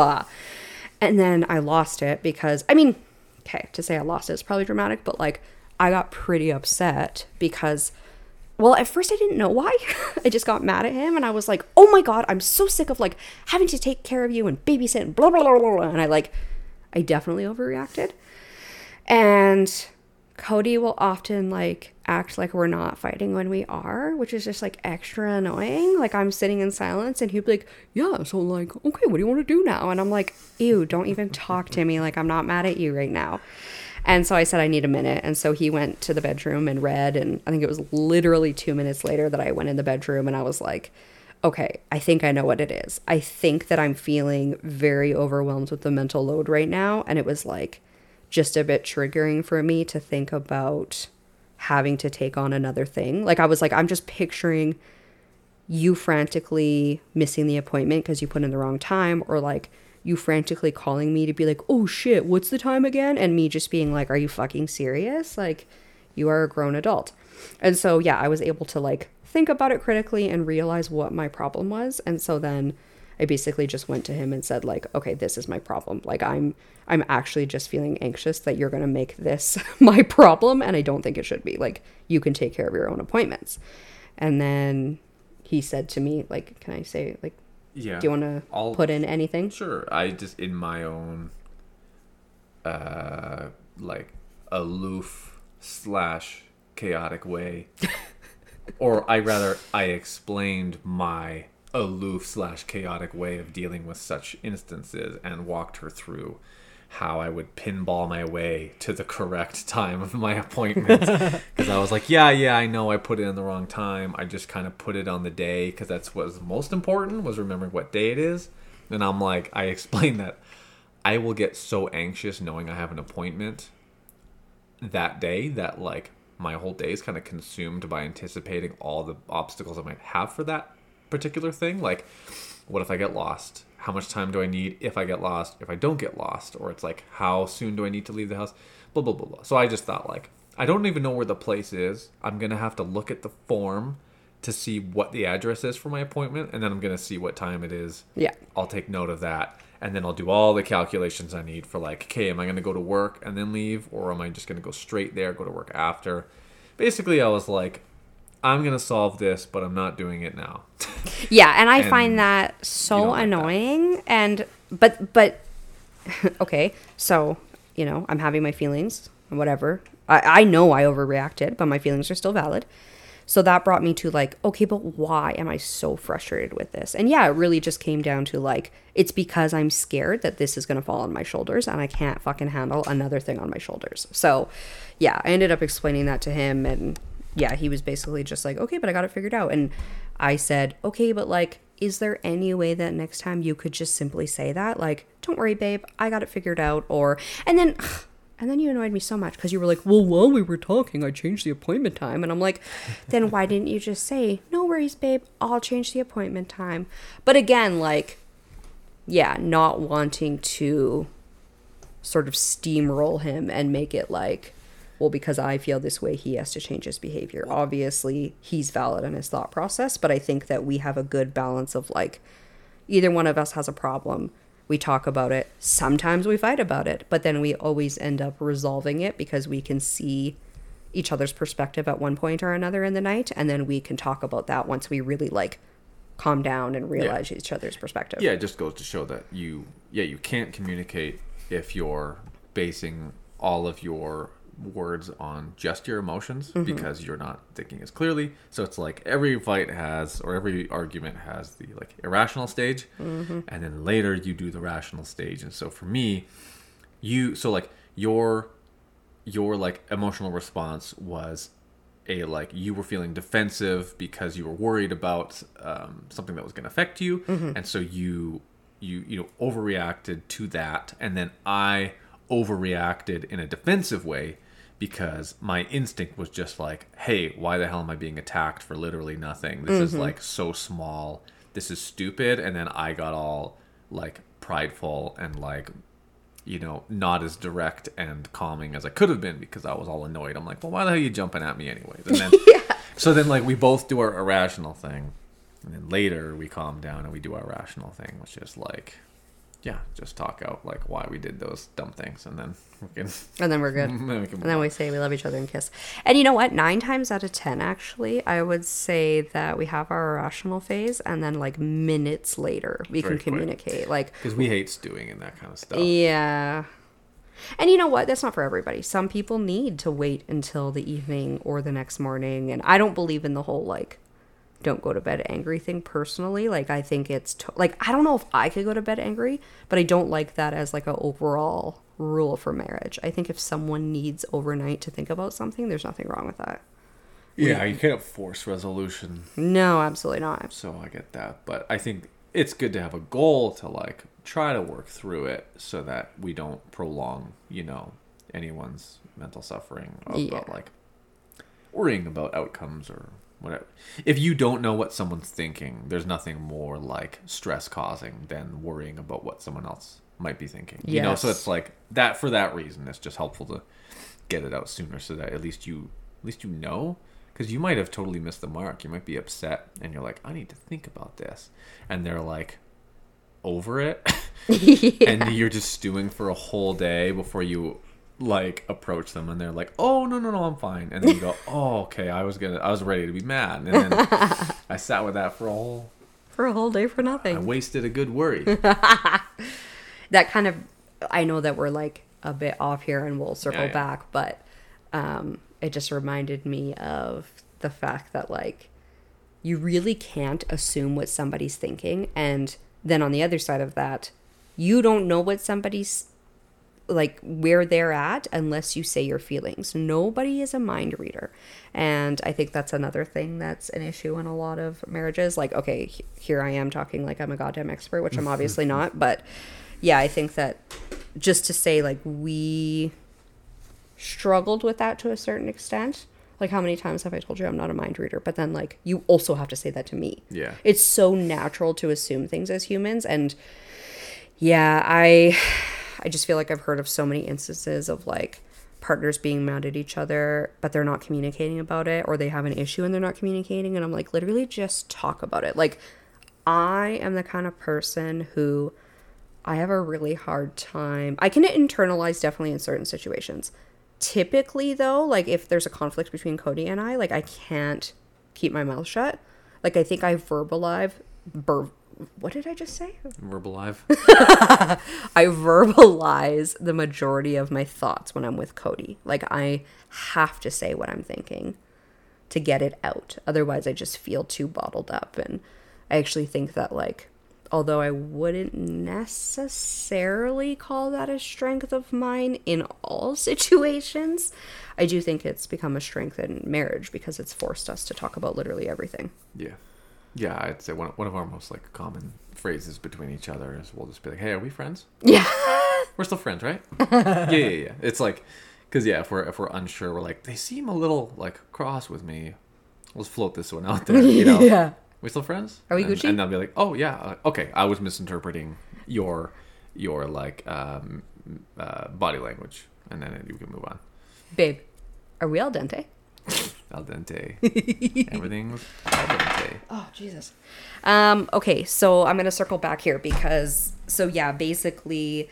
Speaker 1: And then I lost it because, I mean, okay, to say I lost it is probably dramatic, but like I got pretty upset because, well, at first I didn't know why. I just got mad at him and I was like, oh my God, I'm so sick of like having to take care of you and babysit and blah, blah, blah. blah. And I like, I definitely overreacted. And Cody will often like act like we're not fighting when we are, which is just like extra annoying. Like I'm sitting in silence and he'd be like, Yeah, so like, okay, what do you want to do now? And I'm like, Ew, don't even talk to me. Like I'm not mad at you right now. And so I said, I need a minute. And so he went to the bedroom and read. And I think it was literally two minutes later that I went in the bedroom and I was like, okay, I think I know what it is. I think that I'm feeling very overwhelmed with the mental load right now. And it was like just a bit triggering for me to think about having to take on another thing. Like I was like, I'm just picturing you frantically missing the appointment because you put in the wrong time or like you frantically calling me to be like, oh shit, what's the time again? And me just being like, are you fucking serious? Like, you are a grown adult. And so, yeah, I was able to like think about it critically and realize what my problem was. And so then I basically just went to him and said like, okay, this is my problem. Like I'm I'm actually just feeling anxious that you're going to make this my problem and I don't think it should be. Like you can take care of your own appointments. And then he said to me like, can I say like
Speaker 2: Yeah.
Speaker 1: do you want to
Speaker 2: I'll-
Speaker 1: put in anything?
Speaker 2: Sure. I just in my own uh like aloof slash chaotic way. or I rather I explained my aloof slash chaotic way of dealing with such instances and walked her through how I would pinball my way to the correct time of my appointment. Because I was like, yeah, yeah, I know I put it in the wrong time. I just kind of put it on the day because that's what was most important was remembering what day it is. And I'm like, I explained that I will get so anxious knowing I have an appointment that day that like my whole day is kind of consumed by anticipating all the obstacles I might have for that particular thing. Like, what if I get lost? How much time do I need if I get lost? If I don't get lost, or it's like, how soon do I need to leave the house? Blah blah blah blah. So I just thought like, I don't even know where the place is. I'm gonna have to look at the form to see what the address is for my appointment, and then I'm gonna see what time it is.
Speaker 1: Yeah.
Speaker 2: I'll take note of that, and then I'll do all the calculations I need for like, okay, am I gonna go to work and then leave, or am I just gonna go straight there, go to work after? Basically, I was like, I'm gonna solve this, but I'm not doing it now.
Speaker 1: Yeah, and I
Speaker 2: And
Speaker 1: find that so
Speaker 2: don't like that.
Speaker 1: annoying and but but okay, so you know, I'm having my feelings, whatever. I, I know I overreacted, but my feelings are still valid. So that brought me to like, okay, but why am I so frustrated with this? And yeah, it really just came down to like, it's because I'm scared that this is going to fall on my shoulders and I can't fucking handle another thing on my shoulders. So yeah, I ended up explaining that to him. And yeah, he was basically just like, okay, but I got it figured out. And I said, okay, but like, is there any way that next time you could just simply say that? Like, don't worry, babe, I got it figured out. Or, and then, and then you annoyed me so much because you were like, well, while we were talking, I changed the appointment time. And I'm like, then why didn't you just say, no worries, babe, I'll change the appointment time? But again, like, yeah, not wanting to sort of steamroll him and make it like, well, because I feel this way, he has to change his behavior. Obviously, he's valid in his thought process, but I think that we have a good balance of like, either one of us has a problem we talk about it. Sometimes we fight about it, but then we always end up resolving it because we can see each other's perspective at one point or another in the night, and then we can talk about that once we really like calm down and realize yeah. each other's perspective.
Speaker 2: Yeah, it just goes to show that you yeah, you can't communicate if you're basing all of your words on just your emotions mm-hmm. because you're not thinking as clearly. So it's like every fight has or every argument has the like irrational stage mm-hmm. and then later you do the rational stage. And so for me, you so like your your like emotional response was a like you were feeling defensive because you were worried about um, something that was going to affect you mm-hmm. and so you you you know overreacted to that and then i overreacted in a defensive way because my instinct was just like, hey, why the hell am I being attacked for literally nothing? This mm-hmm. is like so small. This is stupid. And then I got all like prideful and like, you know, not as direct and calming as I could have been because I was all annoyed. I'm like, well, why the hell are you jumping at me anyways? And then, yeah. so then like we both do our irrational thing. And then later we calm down and we do our rational thing, which is like, yeah, just talk out like why we did those dumb things, and then we can.
Speaker 1: And then we're good. then we and then we say we love each other and kiss. And you know what? Nine times out of ten, actually, I would say that we have our irrational phase, and then like minutes later, we Very can communicate. Quick. Like
Speaker 2: because we hate stewing and that kind of stuff.
Speaker 1: Yeah. And you know what? That's not for everybody. Some people need to wait until the evening or the next morning. And I don't believe in the whole like don't go to bed angry thing personally. Like I think it's to- like I don't know if I could go to bed angry, but I don't like that as like a overall rule for marriage. I think if someone needs overnight to think about something, there's nothing wrong with that.
Speaker 2: Yeah, you can't force resolution.
Speaker 1: No, absolutely not.
Speaker 2: So I get that, but I think it's good to have a goal to like try to work through it so that we don't prolong, you know, anyone's mental suffering about yeah. like worrying about outcomes or whatever. If you don't know what someone's thinking, there's nothing more like stress causing than worrying about what someone else might be thinking. Yes. You know, so it's like that for that reason. It's just helpful to get it out sooner so that at least you at least you know because you might have totally missed the mark. You might be upset and you're like, I need to think about this, and they're like over it, yeah. and you're just stewing for a whole day before you like approach them and they're like, "Oh no no no, I'm fine," and then you go, "Oh okay, I was gonna, I was ready to be mad," and then I sat with that for a whole
Speaker 1: for a whole day for nothing.
Speaker 2: I wasted a good worry.
Speaker 1: that kind of, I know that we're like a bit off here, and we'll circle yeah, yeah. back, but um, it just reminded me of the fact that like you really can't assume what somebody's thinking, and then on the other side of that, you don't know what somebody's like where they're at unless you say your feelings. Nobody is a mind reader. And I think that's another thing that's an issue in a lot of marriages. Like, okay, here I am talking like I'm a goddamn expert, which I'm mm-hmm. obviously not. But yeah, I think that just to say, like, we struggled with that to a certain extent. Like, how many times have I told you I'm not a mind reader? But then, like, you also have to say that to me.
Speaker 2: Yeah.
Speaker 1: It's so natural to assume things as humans. And yeah, I I just feel like I've heard of so many instances of like partners being mad at each other, but they're not communicating about it, or they have an issue and they're not communicating. And I'm like, literally just talk about it. Like, I am the kind of person who I have a really hard time. I can internalize definitely in certain situations. Typically, though, like if there's a conflict between Cody and I, like I can't keep my mouth shut. Like I think I verbalize, what did I just say?
Speaker 2: Verbalive.
Speaker 1: I verbalize the majority of my thoughts when I'm with Cody. Like I have to say what I'm thinking to get it out. Otherwise, I just feel too bottled up and I actually think that like although I wouldn't necessarily call that a strength of mine in all situations, I do think it's become a strength in marriage because it's forced us to talk about literally everything.
Speaker 2: Yeah. Yeah, I'd say one, one of our most like common phrases between each other is we'll just be like, "Hey, are we friends?
Speaker 1: Yeah.
Speaker 2: We're still friends, right?" yeah, yeah, yeah. It's like, cause yeah, if we're if we're unsure, we're like, they seem a little like cross with me. Let's float this one out there. You know?
Speaker 1: yeah.
Speaker 2: We still friends?
Speaker 1: Are we
Speaker 2: and,
Speaker 1: Gucci?
Speaker 2: And they'll be like, "Oh yeah, uh, okay, I was misinterpreting your your like um, uh, body language," and then you can move on.
Speaker 1: Babe, are we al dente?
Speaker 2: Al dente. Everything's al dente.
Speaker 1: Oh, Jesus. Um, okay, so I'm to circle back here because, so yeah, basically,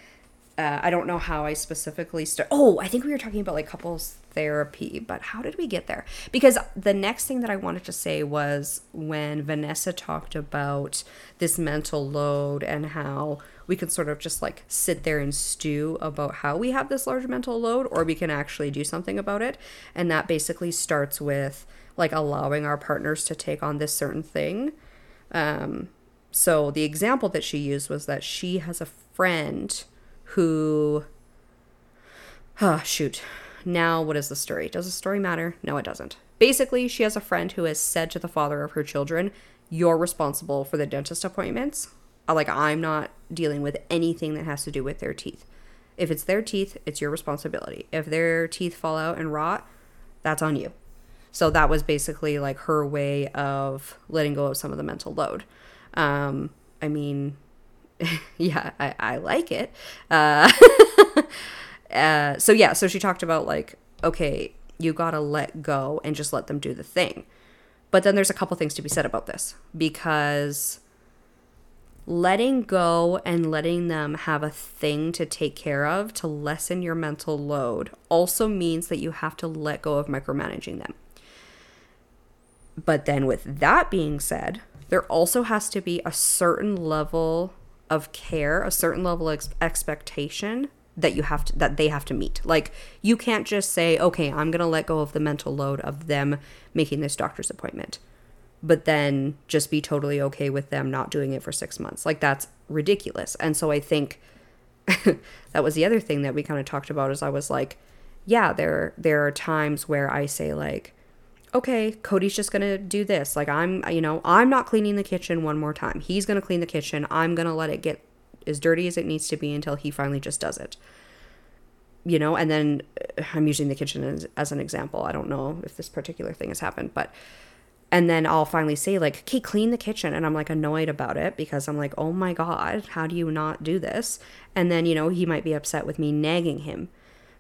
Speaker 1: uh, I don't know how I specifically start. Oh, I think we were talking about like couples therapy, but how did we get there? Because the next thing that I wanted to say was when Vanessa talked about this mental load and how we can sort of just like sit there and stew about how we have this large mental load or we can actually do something about it. And that basically starts with like allowing our partners to take on this certain thing. Um, so the example that she used was that she has a friend who, ah, shoot. Now, what is the story? Does the story matter? No, it doesn't. Basically, she has a friend who has said to the father of her children, You're responsible for the dentist appointments. Uh, Like, I'm not dealing with anything that has to do with their teeth. If it's their teeth, it's your responsibility. If their teeth fall out and rot, that's on you. So that was basically like her way of letting go of some of the mental load. Um, I mean, yeah, I, I like it. Uh, uh, so yeah, so she talked about like, okay, you gotta let go and just let them do the thing. But then there's a couple things to be said about this because letting go and letting them have a thing to take care of to lessen your mental load also means that you have to let go of micromanaging them. But then, with that being said, there also has to be a certain level of care, a certain level of ex- expectation that you have to that they have to meet. Like you can't just say, "Okay, I'm going to let go of the mental load of them making this doctor's appointment." But then just be totally okay with them not doing it for 6 months. Like that's ridiculous. And so I think that was the other thing that we kind of talked about is I was like, yeah, there there are times where I say like, okay, Cody's just gonna do this. Like I'm, you know, I'm not cleaning the kitchen one more time. He's gonna clean the kitchen. I'm gonna let it get as dirty as it needs to be until he finally just does it. You know, and then uh, I'm using the kitchen as, as an example. I don't know if this particular thing has happened, but and then I'll finally say like, "Okay, clean the kitchen," and I'm like annoyed about it because I'm like, "Oh my god, how do you not do this?" And then you know he might be upset with me nagging him,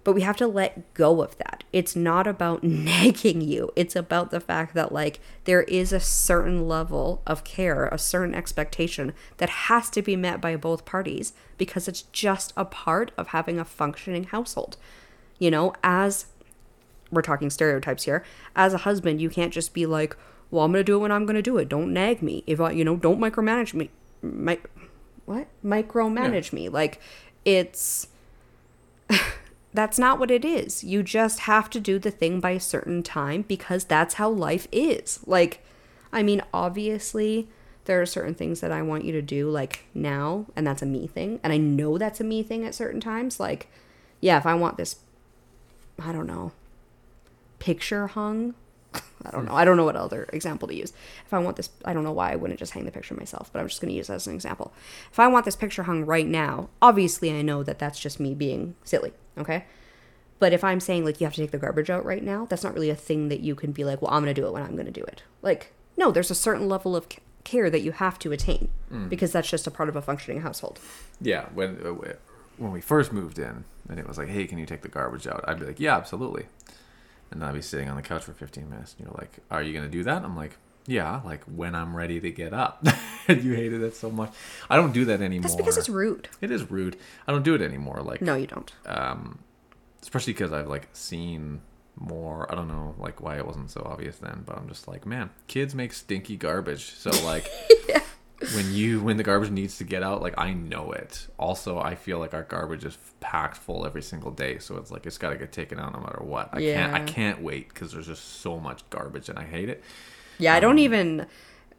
Speaker 1: but we have to let go of that. It's not about nagging you. It's about the fact that like there is a certain level of care, a certain expectation that has to be met by both parties because it's just a part of having a functioning household. You know, as we're talking stereotypes here. As a husband, you can't just be like, "Well, I'm going to do it when I'm going to do it. Don't nag me. If I, you know, don't micromanage me." Mi- what? Micromanage me. Like it's that's not what it is. You just have to do the thing by a certain time because that's how life is. Like I mean, obviously there are certain things that I want you to do like now, and that's a me thing. And I know that's a me thing at certain times. Like, yeah, if I want this I don't know, picture hung. I don't know. I don't know what other example to use. If I want this, I don't know why I wouldn't just hang the picture myself, but I'm just going to use that as an example. If I want this picture hung right now, obviously I know that that's just me being silly, okay? But if I'm saying like you have to take the garbage out right now, that's not really a thing that you can be like, well, I'm going to do it when I'm going to do it. Like, no, there's a certain level of care that you have to attain because that's just a part of a functioning household.
Speaker 2: Yeah, when uh, when we first moved in, and it was like, "Hey, can you take the garbage out?" I'd be like, "Yeah, absolutely." And I'd be sitting on the couch for 15 minutes, and you're like, "Are you gonna do that?" I'm like, "Yeah, like when I'm ready to get up." and you hated it so much. I don't do that anymore.
Speaker 1: That's because it's rude.
Speaker 2: It is rude. I don't do it anymore. Like,
Speaker 1: No, you don't.
Speaker 2: um, especially because I've like seen more. I don't know like why it wasn't so obvious then, but I'm just like, man, kids make stinky garbage. So like, when you when the garbage needs to get out, like I know it. Also, I feel like our garbage is packed full every single day, so it's like it's got to get taken out no matter what. I can't I can't wait because there's just so much garbage and I hate it.
Speaker 1: Yeah, I don't even.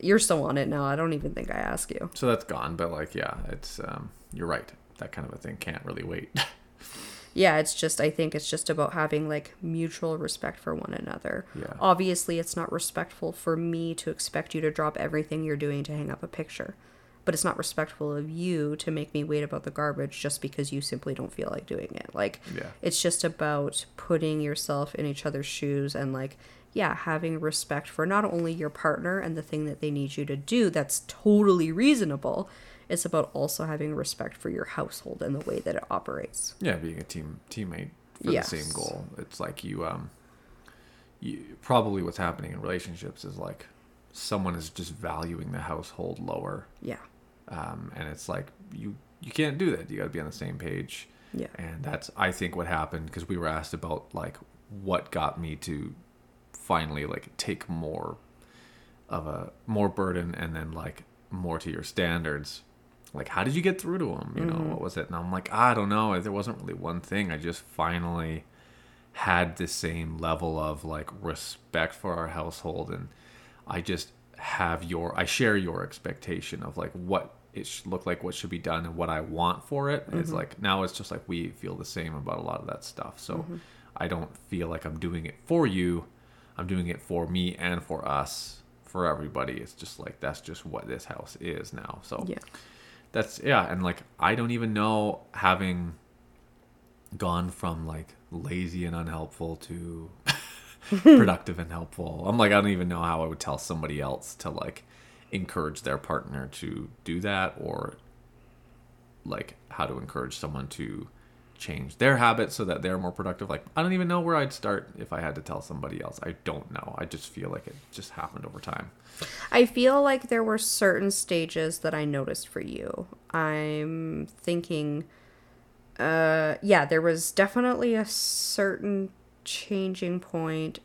Speaker 1: You're still on it now. I don't even think I ask you.
Speaker 2: So that's gone. But like, yeah, it's um, you're right. That kind of a thing can't really wait.
Speaker 1: Yeah, it's just I think it's just about having like mutual respect for one another.
Speaker 2: Yeah.
Speaker 1: Obviously, it's not respectful for me to expect you to drop everything you're doing to hang up a picture. But it's not respectful of you to make me wait about the garbage just because you simply don't feel like doing it. Like
Speaker 2: Yeah.
Speaker 1: it's just about putting yourself in each other's shoes and like yeah, having respect for not only your partner and the thing that they need you to do that's totally reasonable. It's about also having respect for your household and the way that it operates.
Speaker 2: Yeah, being a team teammate for
Speaker 1: Yes.
Speaker 2: the same goal. It's like you um you probably what's happening in relationships is like someone is just valuing the household lower.
Speaker 1: Yeah.
Speaker 2: Um and it's like you you can't do that. You got to be on the same page.
Speaker 1: Yeah.
Speaker 2: And that's I think what happened because we were asked about like what got me to finally like take more of a more burden and then like more to your standards like how did you get through to them you know mm-hmm. what was it? And i'm like i don't know. There wasn't really one thing. I just finally had the same level of like respect for our household. And i just have your i share your expectation of like what it should look like what should be done and what i want for it. It's mm-hmm. like now it's just like we feel the same about a lot of that stuff. So mm-hmm. i don't feel like i'm doing it for you. I'm doing it for me and for us for everybody. It's just like that's just what this house is now. So
Speaker 1: Yeah.
Speaker 2: That's yeah and like i don't even know having gone from like lazy and unhelpful to productive and helpful. I'm like i don't even know how i would tell somebody else to like encourage their partner to do that or like how to encourage someone to change their habits so that they're more productive. Like i don't even know where i'd start if i had to tell somebody else. I don't know. I just feel like it just happened over time.
Speaker 1: I feel like there were certain stages that I noticed for you. I'm thinking, uh, yeah, there was definitely a certain changing point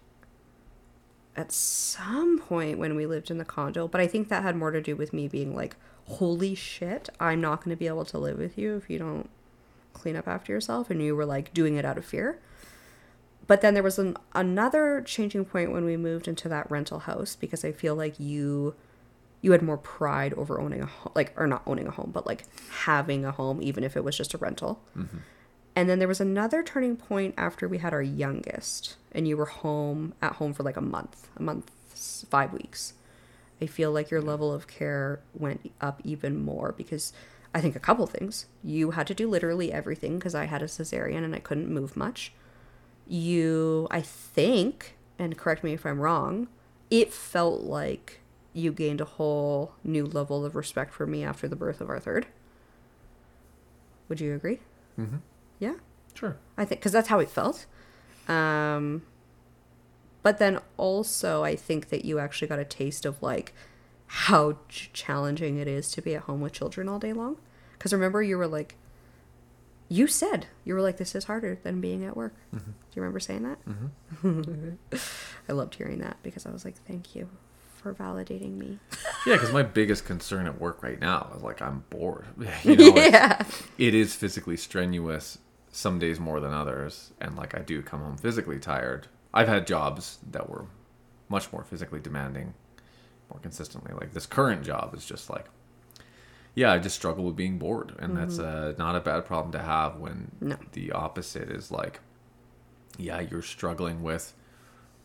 Speaker 1: at some point when we lived in the condo, but I think that had more to do with me being like, holy shit, I'm not going to be able to live with you if you don't clean up after yourself. And you were like doing it out of fear but then there was an, another changing point when we moved into that rental house because I feel like you you had more pride over owning a home, like or not owning a home, but like having a home, even if it was just a rental. Mm-hmm. And then there was another turning point after we had our youngest, and you were home at home for like a month, a month, five weeks. I feel like your level of care went up even more because I think a couple things. You had to do literally everything because I had a cesarean and I couldn't move much. You i think and correct me if i'm wrong it felt like you gained a whole new level of respect for me after the birth of our third. Would you agree?
Speaker 2: Mm-hmm.
Speaker 1: yeah?
Speaker 2: Sure.
Speaker 1: I think because that's how it felt. Um but then also i think that you actually got a taste of like how ch- challenging it is to be at home with children all day long because remember you were like you said you were like this is harder than being at work do you remember saying that
Speaker 2: Mm-hmm.
Speaker 1: i loved hearing that because i was like thank you for validating me
Speaker 2: Yeah, because my biggest concern at work right now is like I'm bored. You know,
Speaker 1: yeah
Speaker 2: it is physically strenuous some days more than others, and like I do come home physically tired. I've had jobs that were much more physically demanding, more consistently. Like this current job is just like, yeah, I just struggle with being bored, and that's uh, not a bad problem to have when
Speaker 1: No.
Speaker 2: the opposite is like, yeah, you're struggling with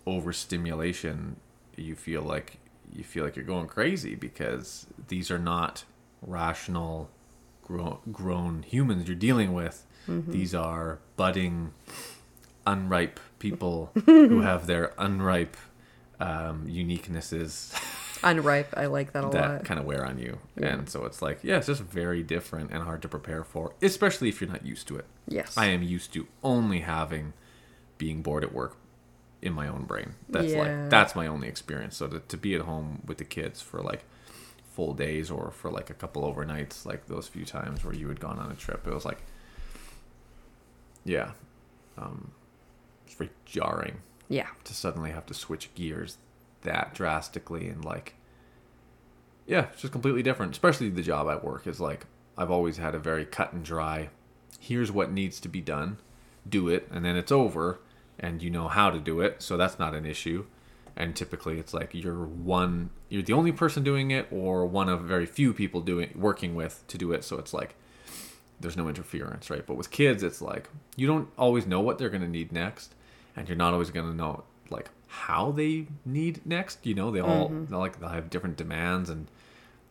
Speaker 2: overstimulation. You feel like you feel like you're going crazy because these are not rational grown, grown humans you're dealing with these are budding unripe people who have their unripe um, uniquenesses
Speaker 1: unripe. I like that a lot.
Speaker 2: that
Speaker 1: lot.
Speaker 2: kind of wear on you. And so it's like yeah it's just very different and hard to prepare for especially if you're not used to it.
Speaker 1: Yes.
Speaker 2: I am used to only having being bored at work in my own brain. That's
Speaker 1: Yeah.
Speaker 2: like that's my only experience. So to, to be at home with the kids for like full days or for like a couple overnights like those few times where you had gone on a trip it was like yeah um it's very jarring
Speaker 1: yeah.
Speaker 2: to suddenly have to switch gears that drastically and like yeah, it's just completely different. Especially the job I work is like I've always had a very cut and dry. Here's what needs to be done, do it, and then it's over, and you know how to do it, so that's not an issue. And typically, it's like you're one, you're the only person doing it, or one of very few people doing working with to do it. So it's like there's no interference, right? But with kids, it's like you don't always know what they're gonna need next, and you're not always gonna know like how they need next. You know, they all they'll like they'll have different demands and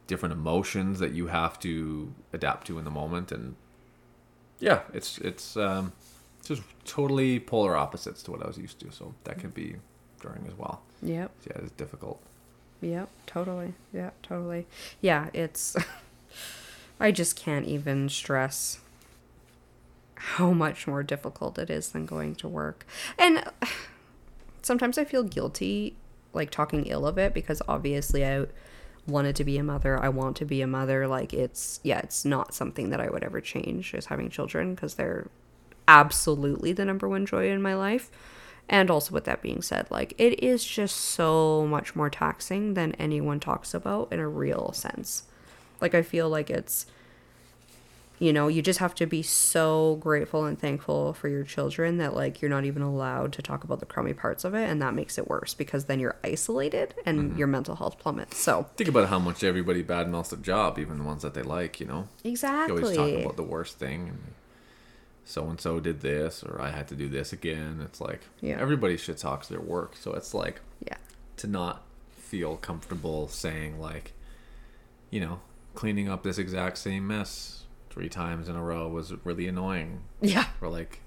Speaker 2: different emotions that you have to adapt to in the moment, and yeah, it's it's um, just totally polar opposites to what I was used to. So that can be jarring as well.
Speaker 1: Yep.
Speaker 2: Yeah, it's difficult.
Speaker 1: Yep, totally. Yeah, totally. Yeah, it's. I just can't even stress how much more difficult it is than going to work. And sometimes I feel guilty, like talking ill of it, because obviously I wanted to be a mother. I want to be a mother. Like, it's, yeah, it's not something that I would ever change is having children because they're absolutely the number one joy in my life. And also, with that being said, like it is just so much more taxing than anyone talks about in a real sense. Like, I feel like it's, you know, you just have to be so grateful and thankful for your children that, like, you're not even allowed to talk about the crummy parts of it. And that makes it worse because then you're isolated and mm-hmm. your mental health plummets. So,
Speaker 2: Think about how much everybody badmouths their job, even the ones that they like. You know, you
Speaker 1: exactly.
Speaker 2: always talk about the worst thing. And so and so did this, or I had to do this again. It's like
Speaker 1: Yeah.
Speaker 2: everybody shit talks their work, so it's like
Speaker 1: yeah.
Speaker 2: to not feel comfortable saying like, you know, cleaning up this exact same mess three times in a row was really annoying.
Speaker 1: Yeah.
Speaker 2: Or like,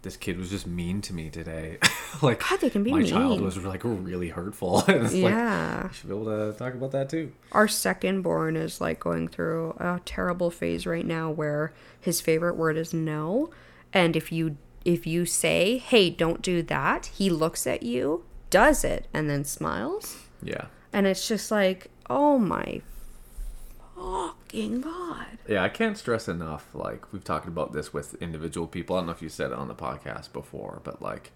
Speaker 2: this kid was just mean to me today. like,
Speaker 1: God, they can be
Speaker 2: my child was like really hurtful. like,
Speaker 1: Yeah.
Speaker 2: you should be able to talk about that too.
Speaker 1: Our second born is like going through a terrible phase right now where his favorite word is no. And if you if you say, "Hey, don't do that," he looks at you, does it, and then smiles.
Speaker 2: Yeah.
Speaker 1: And it's just like, "Oh my fucking god."
Speaker 2: Yeah, I can't stress enough. Like we've talked about this with individual people. I don't know if you said it on the podcast before, but like,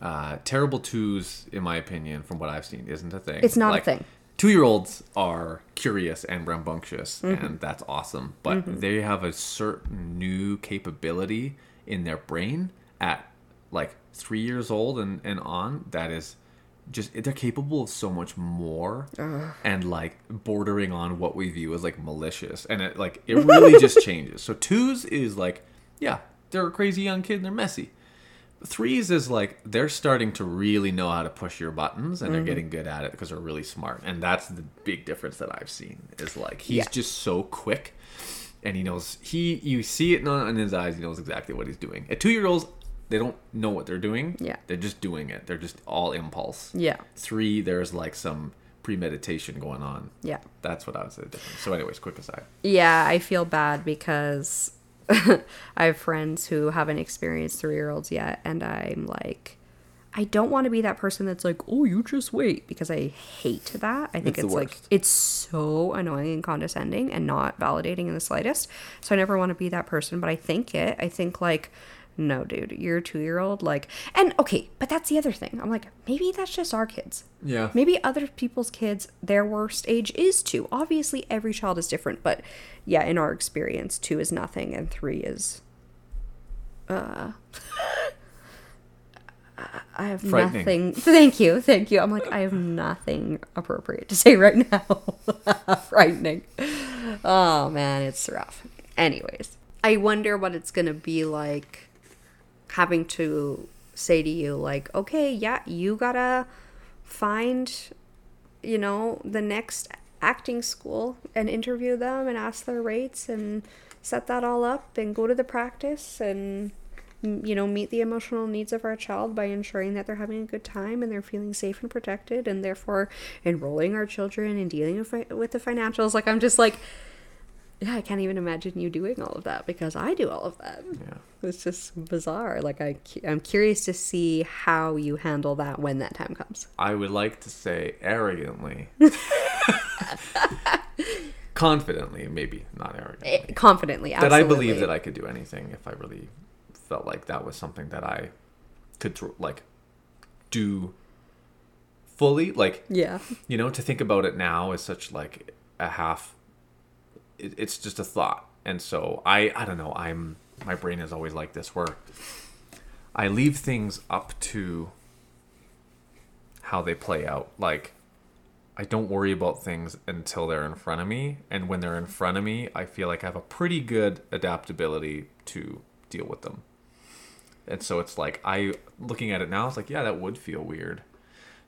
Speaker 2: uh, terrible twos, in my opinion, from what I've seen, isn't a thing.
Speaker 1: It's not a thing.
Speaker 2: Two-year-olds are curious and rambunctious,
Speaker 1: Mm-hmm.
Speaker 2: and that's awesome. But they have a certain new capability in their brain at like three years old and, and on that is just they're capable of so much more and like bordering on what we view as like malicious. And it like it really just changes. So twos is like yeah they're a crazy young kid and they're messy. Threes is like they're starting to really know how to push your buttons and they're mm-hmm. getting good at it because they're really smart. And that's the big difference that i've seen is like he's
Speaker 1: Yeah.
Speaker 2: just so quick and he knows he you see it in, in his eyes he knows exactly what he's doing. At two year olds they don't know what they're doing
Speaker 1: Yeah.
Speaker 2: they're just doing it they're just all impulse
Speaker 1: Yeah.
Speaker 2: three there's like some premeditation going on
Speaker 1: Yeah.
Speaker 2: that's what i would say so anyways quick aside
Speaker 1: Yeah, I feel bad because I have friends who haven't experienced three year olds yet, and I'm like, I don't want to be that person that's like, oh, you just wait, because I hate that. I think
Speaker 2: It's
Speaker 1: it's, like, it's so annoying and condescending and not validating in the slightest. So I never want to be that person, but I think it. I think, like, no, dude, you're a two year old. Like, and okay, but that's the other thing. I'm like, maybe that's just our kids.
Speaker 2: yeah
Speaker 1: Maybe other people's kids, their worst age is two. Obviously, every child is different, but yeah, in our experience, two is nothing and three is. Uh, I have nothing. Thank you, thank you. I'm like, I have nothing appropriate to say right now. Frightening. Oh man, it's rough. Anyways, I wonder what it's gonna be like having to say to you, like, okay, yeah, you gotta find, you know, the next acting school and interview them and ask their rates and set that all up and go to the practice and you know meet the emotional needs of our child by ensuring that they're having a good time and they're feeling safe and protected and therefore enrolling our children and dealing with the financials. Like i'm just like yeah i can't even imagine you doing all of that because i do all of that
Speaker 2: yeah
Speaker 1: it's just bizarre like I I'm curious to see how you handle that when that time comes
Speaker 2: I would like to say arrogantly, confidently, maybe not arrogantly,
Speaker 1: Eh, confidently
Speaker 2: that I believe that I could do anything if I really felt like that was something that I could like do fully. Like
Speaker 1: Yeah.
Speaker 2: you know, to think about it now is such like a half. It, it's just a thought, and so I I don't know. I'm my brain is always like this where I leave things up to how they play out. Like I don't worry about things until they're in front of me, and when they're in front of me, I feel like I have a pretty good adaptability to deal with them. And so it's like I looking at it now, it's like yeah, that would feel weird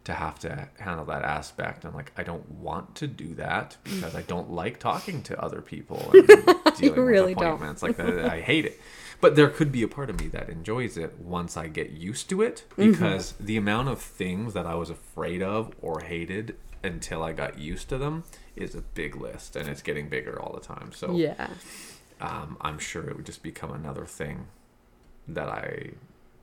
Speaker 2: to have to handle that aspect. I'm like, I don't want to do that because I don't like talking to other people and dealing
Speaker 1: really
Speaker 2: with
Speaker 1: don't.
Speaker 2: like that. I hate it. But there could be a part of me that enjoys it once I get used to it
Speaker 1: Mm-hmm.
Speaker 2: because the amount of things that I was afraid of or hated until I got used to them is a big list and it's getting bigger all the time. So
Speaker 1: Yeah.
Speaker 2: um, I'm sure it would just become another thing that I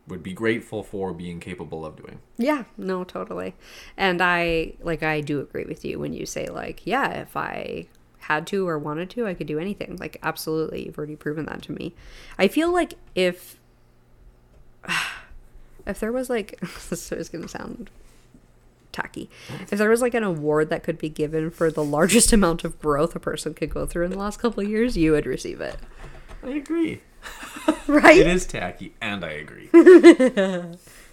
Speaker 2: would be grateful for being capable of doing.
Speaker 1: Yeah, no, totally. And I like I do agree with you when you say like, yeah, if I had to or wanted to, I could do anything. Like absolutely, you've already proven that to me. I feel like if if there was like this is going to sound tacky. If there was like an award that could be given for the largest amount of growth a person could go through in the last couple of years, you would receive it.
Speaker 2: I agree.
Speaker 1: Right?
Speaker 2: It is tacky, and I agree.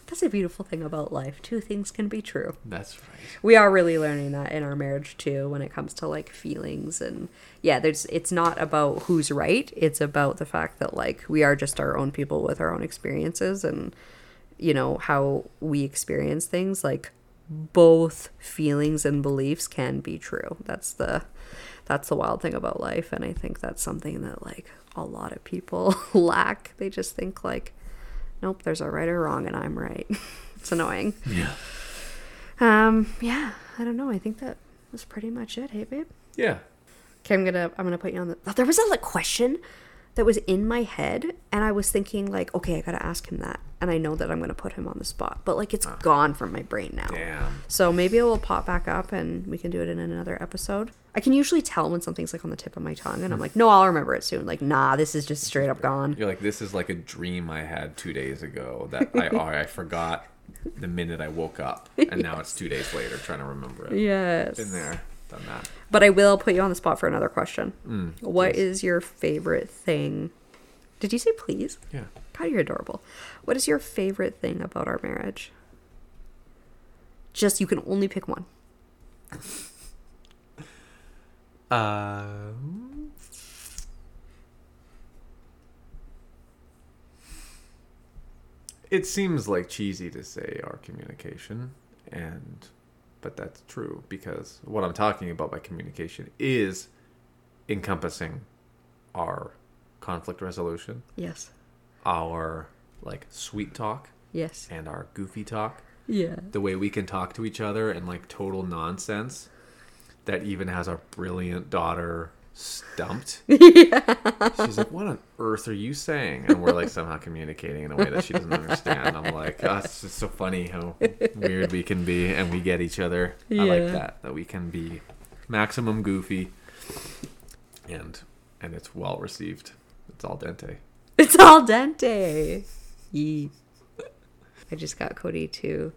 Speaker 1: That's a beautiful thing about life. Two things can be true.
Speaker 2: That's right.
Speaker 1: we are really learning that in our marriage too when it comes to like feelings and yeah there's it's not about who's right it's about the fact that like we are just our own people with our own experiences and you know how we experience things like both feelings and beliefs can be true that's the that's the wild thing about life and i think that's something that like a lot of people lack they just think like nope there's a right or wrong and i'm right it's annoying
Speaker 2: Yeah.
Speaker 1: um, yeah, I don't know. I think that was pretty much it. Hey, babe.
Speaker 2: Yeah.
Speaker 1: Okay, I'm gonna I'm gonna put you on the. oh, There was a like question that was in my head, and I was thinking like, okay, I gotta ask him that, and I know that I'm gonna put him on the spot, but like it's gone from my brain now.
Speaker 2: Damn.
Speaker 1: So maybe it will pop back up, and we can do it in another episode. I can usually tell when something's like on the tip of my tongue, and I'm like, no, I'll remember it soon. Like, nah, this is just straight up gone.
Speaker 2: You're like, this is like a dream I had two days ago that I I forgot the minute I woke up, and now it's two days later trying to remember it.
Speaker 1: Yes.
Speaker 2: Been there, done that.
Speaker 1: But I will put you on the spot for another question.
Speaker 2: Mm,
Speaker 1: What
Speaker 2: please.
Speaker 1: is your favorite thing? Did you say please?
Speaker 2: Yeah.
Speaker 1: God, you're adorable. What is your favorite thing about our marriage? Just you can only pick one.
Speaker 2: Um. It seems like cheesy to say our communication, and but that's true because what I'm talking about by communication is encompassing our conflict resolution,
Speaker 1: Yes.
Speaker 2: our like sweet talk,
Speaker 1: Yes.
Speaker 2: and our goofy talk.
Speaker 1: Yeah.
Speaker 2: The way we can talk to each other and like total nonsense that even has our brilliant daughter stumped. She's like, "What on earth are you saying?" And we're like somehow communicating in a way that she doesn't understand. I'm like, oh, "It's just so funny how weird we can be, and we get each other." I like that that we can be maximum goofy, and and it's well received. It's al dente.
Speaker 1: It's al dente. Yee. I just got Cody to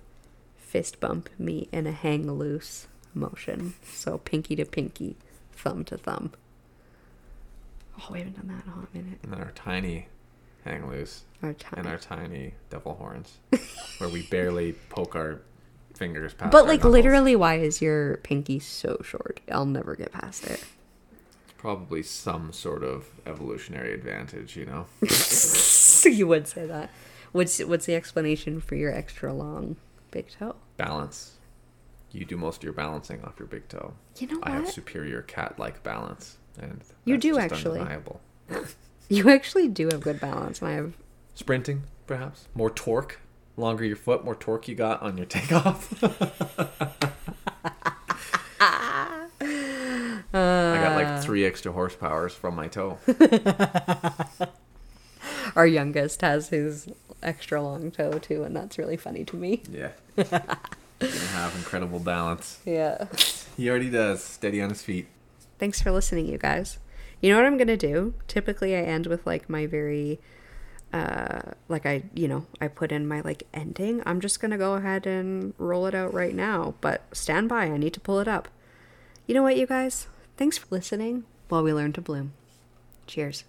Speaker 1: fist bump me in a hang loose motion. So pinky to pinky, thumb to thumb. Oh, we haven't done that in a hot minute.
Speaker 2: And then our tiny hang loose
Speaker 1: Our time.
Speaker 2: and our tiny devil horns, where we barely poke our fingers past.
Speaker 1: But like
Speaker 2: knuckles.
Speaker 1: literally, why is your pinky so short? I'll never get past it.
Speaker 2: It's probably some sort of evolutionary advantage, you know.
Speaker 1: you would say that. What's what's the explanation for your extra long big toe?
Speaker 2: balance. You do most of your balancing off your big toe.
Speaker 1: You know
Speaker 2: I have superior cat-like balance, and
Speaker 1: You do actually.
Speaker 2: undeniable.
Speaker 1: You actually do have good balance, and I have.
Speaker 2: Sprinting, perhaps more torque. Longer your foot, more torque you got on your takeoff. I got
Speaker 1: Uh.
Speaker 2: like three extra horsepowers from my toe.
Speaker 1: Our youngest has his extra long toe too, and that's really funny to me.
Speaker 2: Yeah, gonna have incredible balance.
Speaker 1: Yeah.
Speaker 2: He already does. Steady on his feet.
Speaker 1: Thanks for listening, you guys. You know what I'm gonna do? Typically, I end with like my very uh, like I, you know, I put in my like ending. I'm just gonna go ahead and roll it out right now. But stand by, I need to pull it up. You know what, you guys? Thanks for listening while we learn to bloom. Cheers.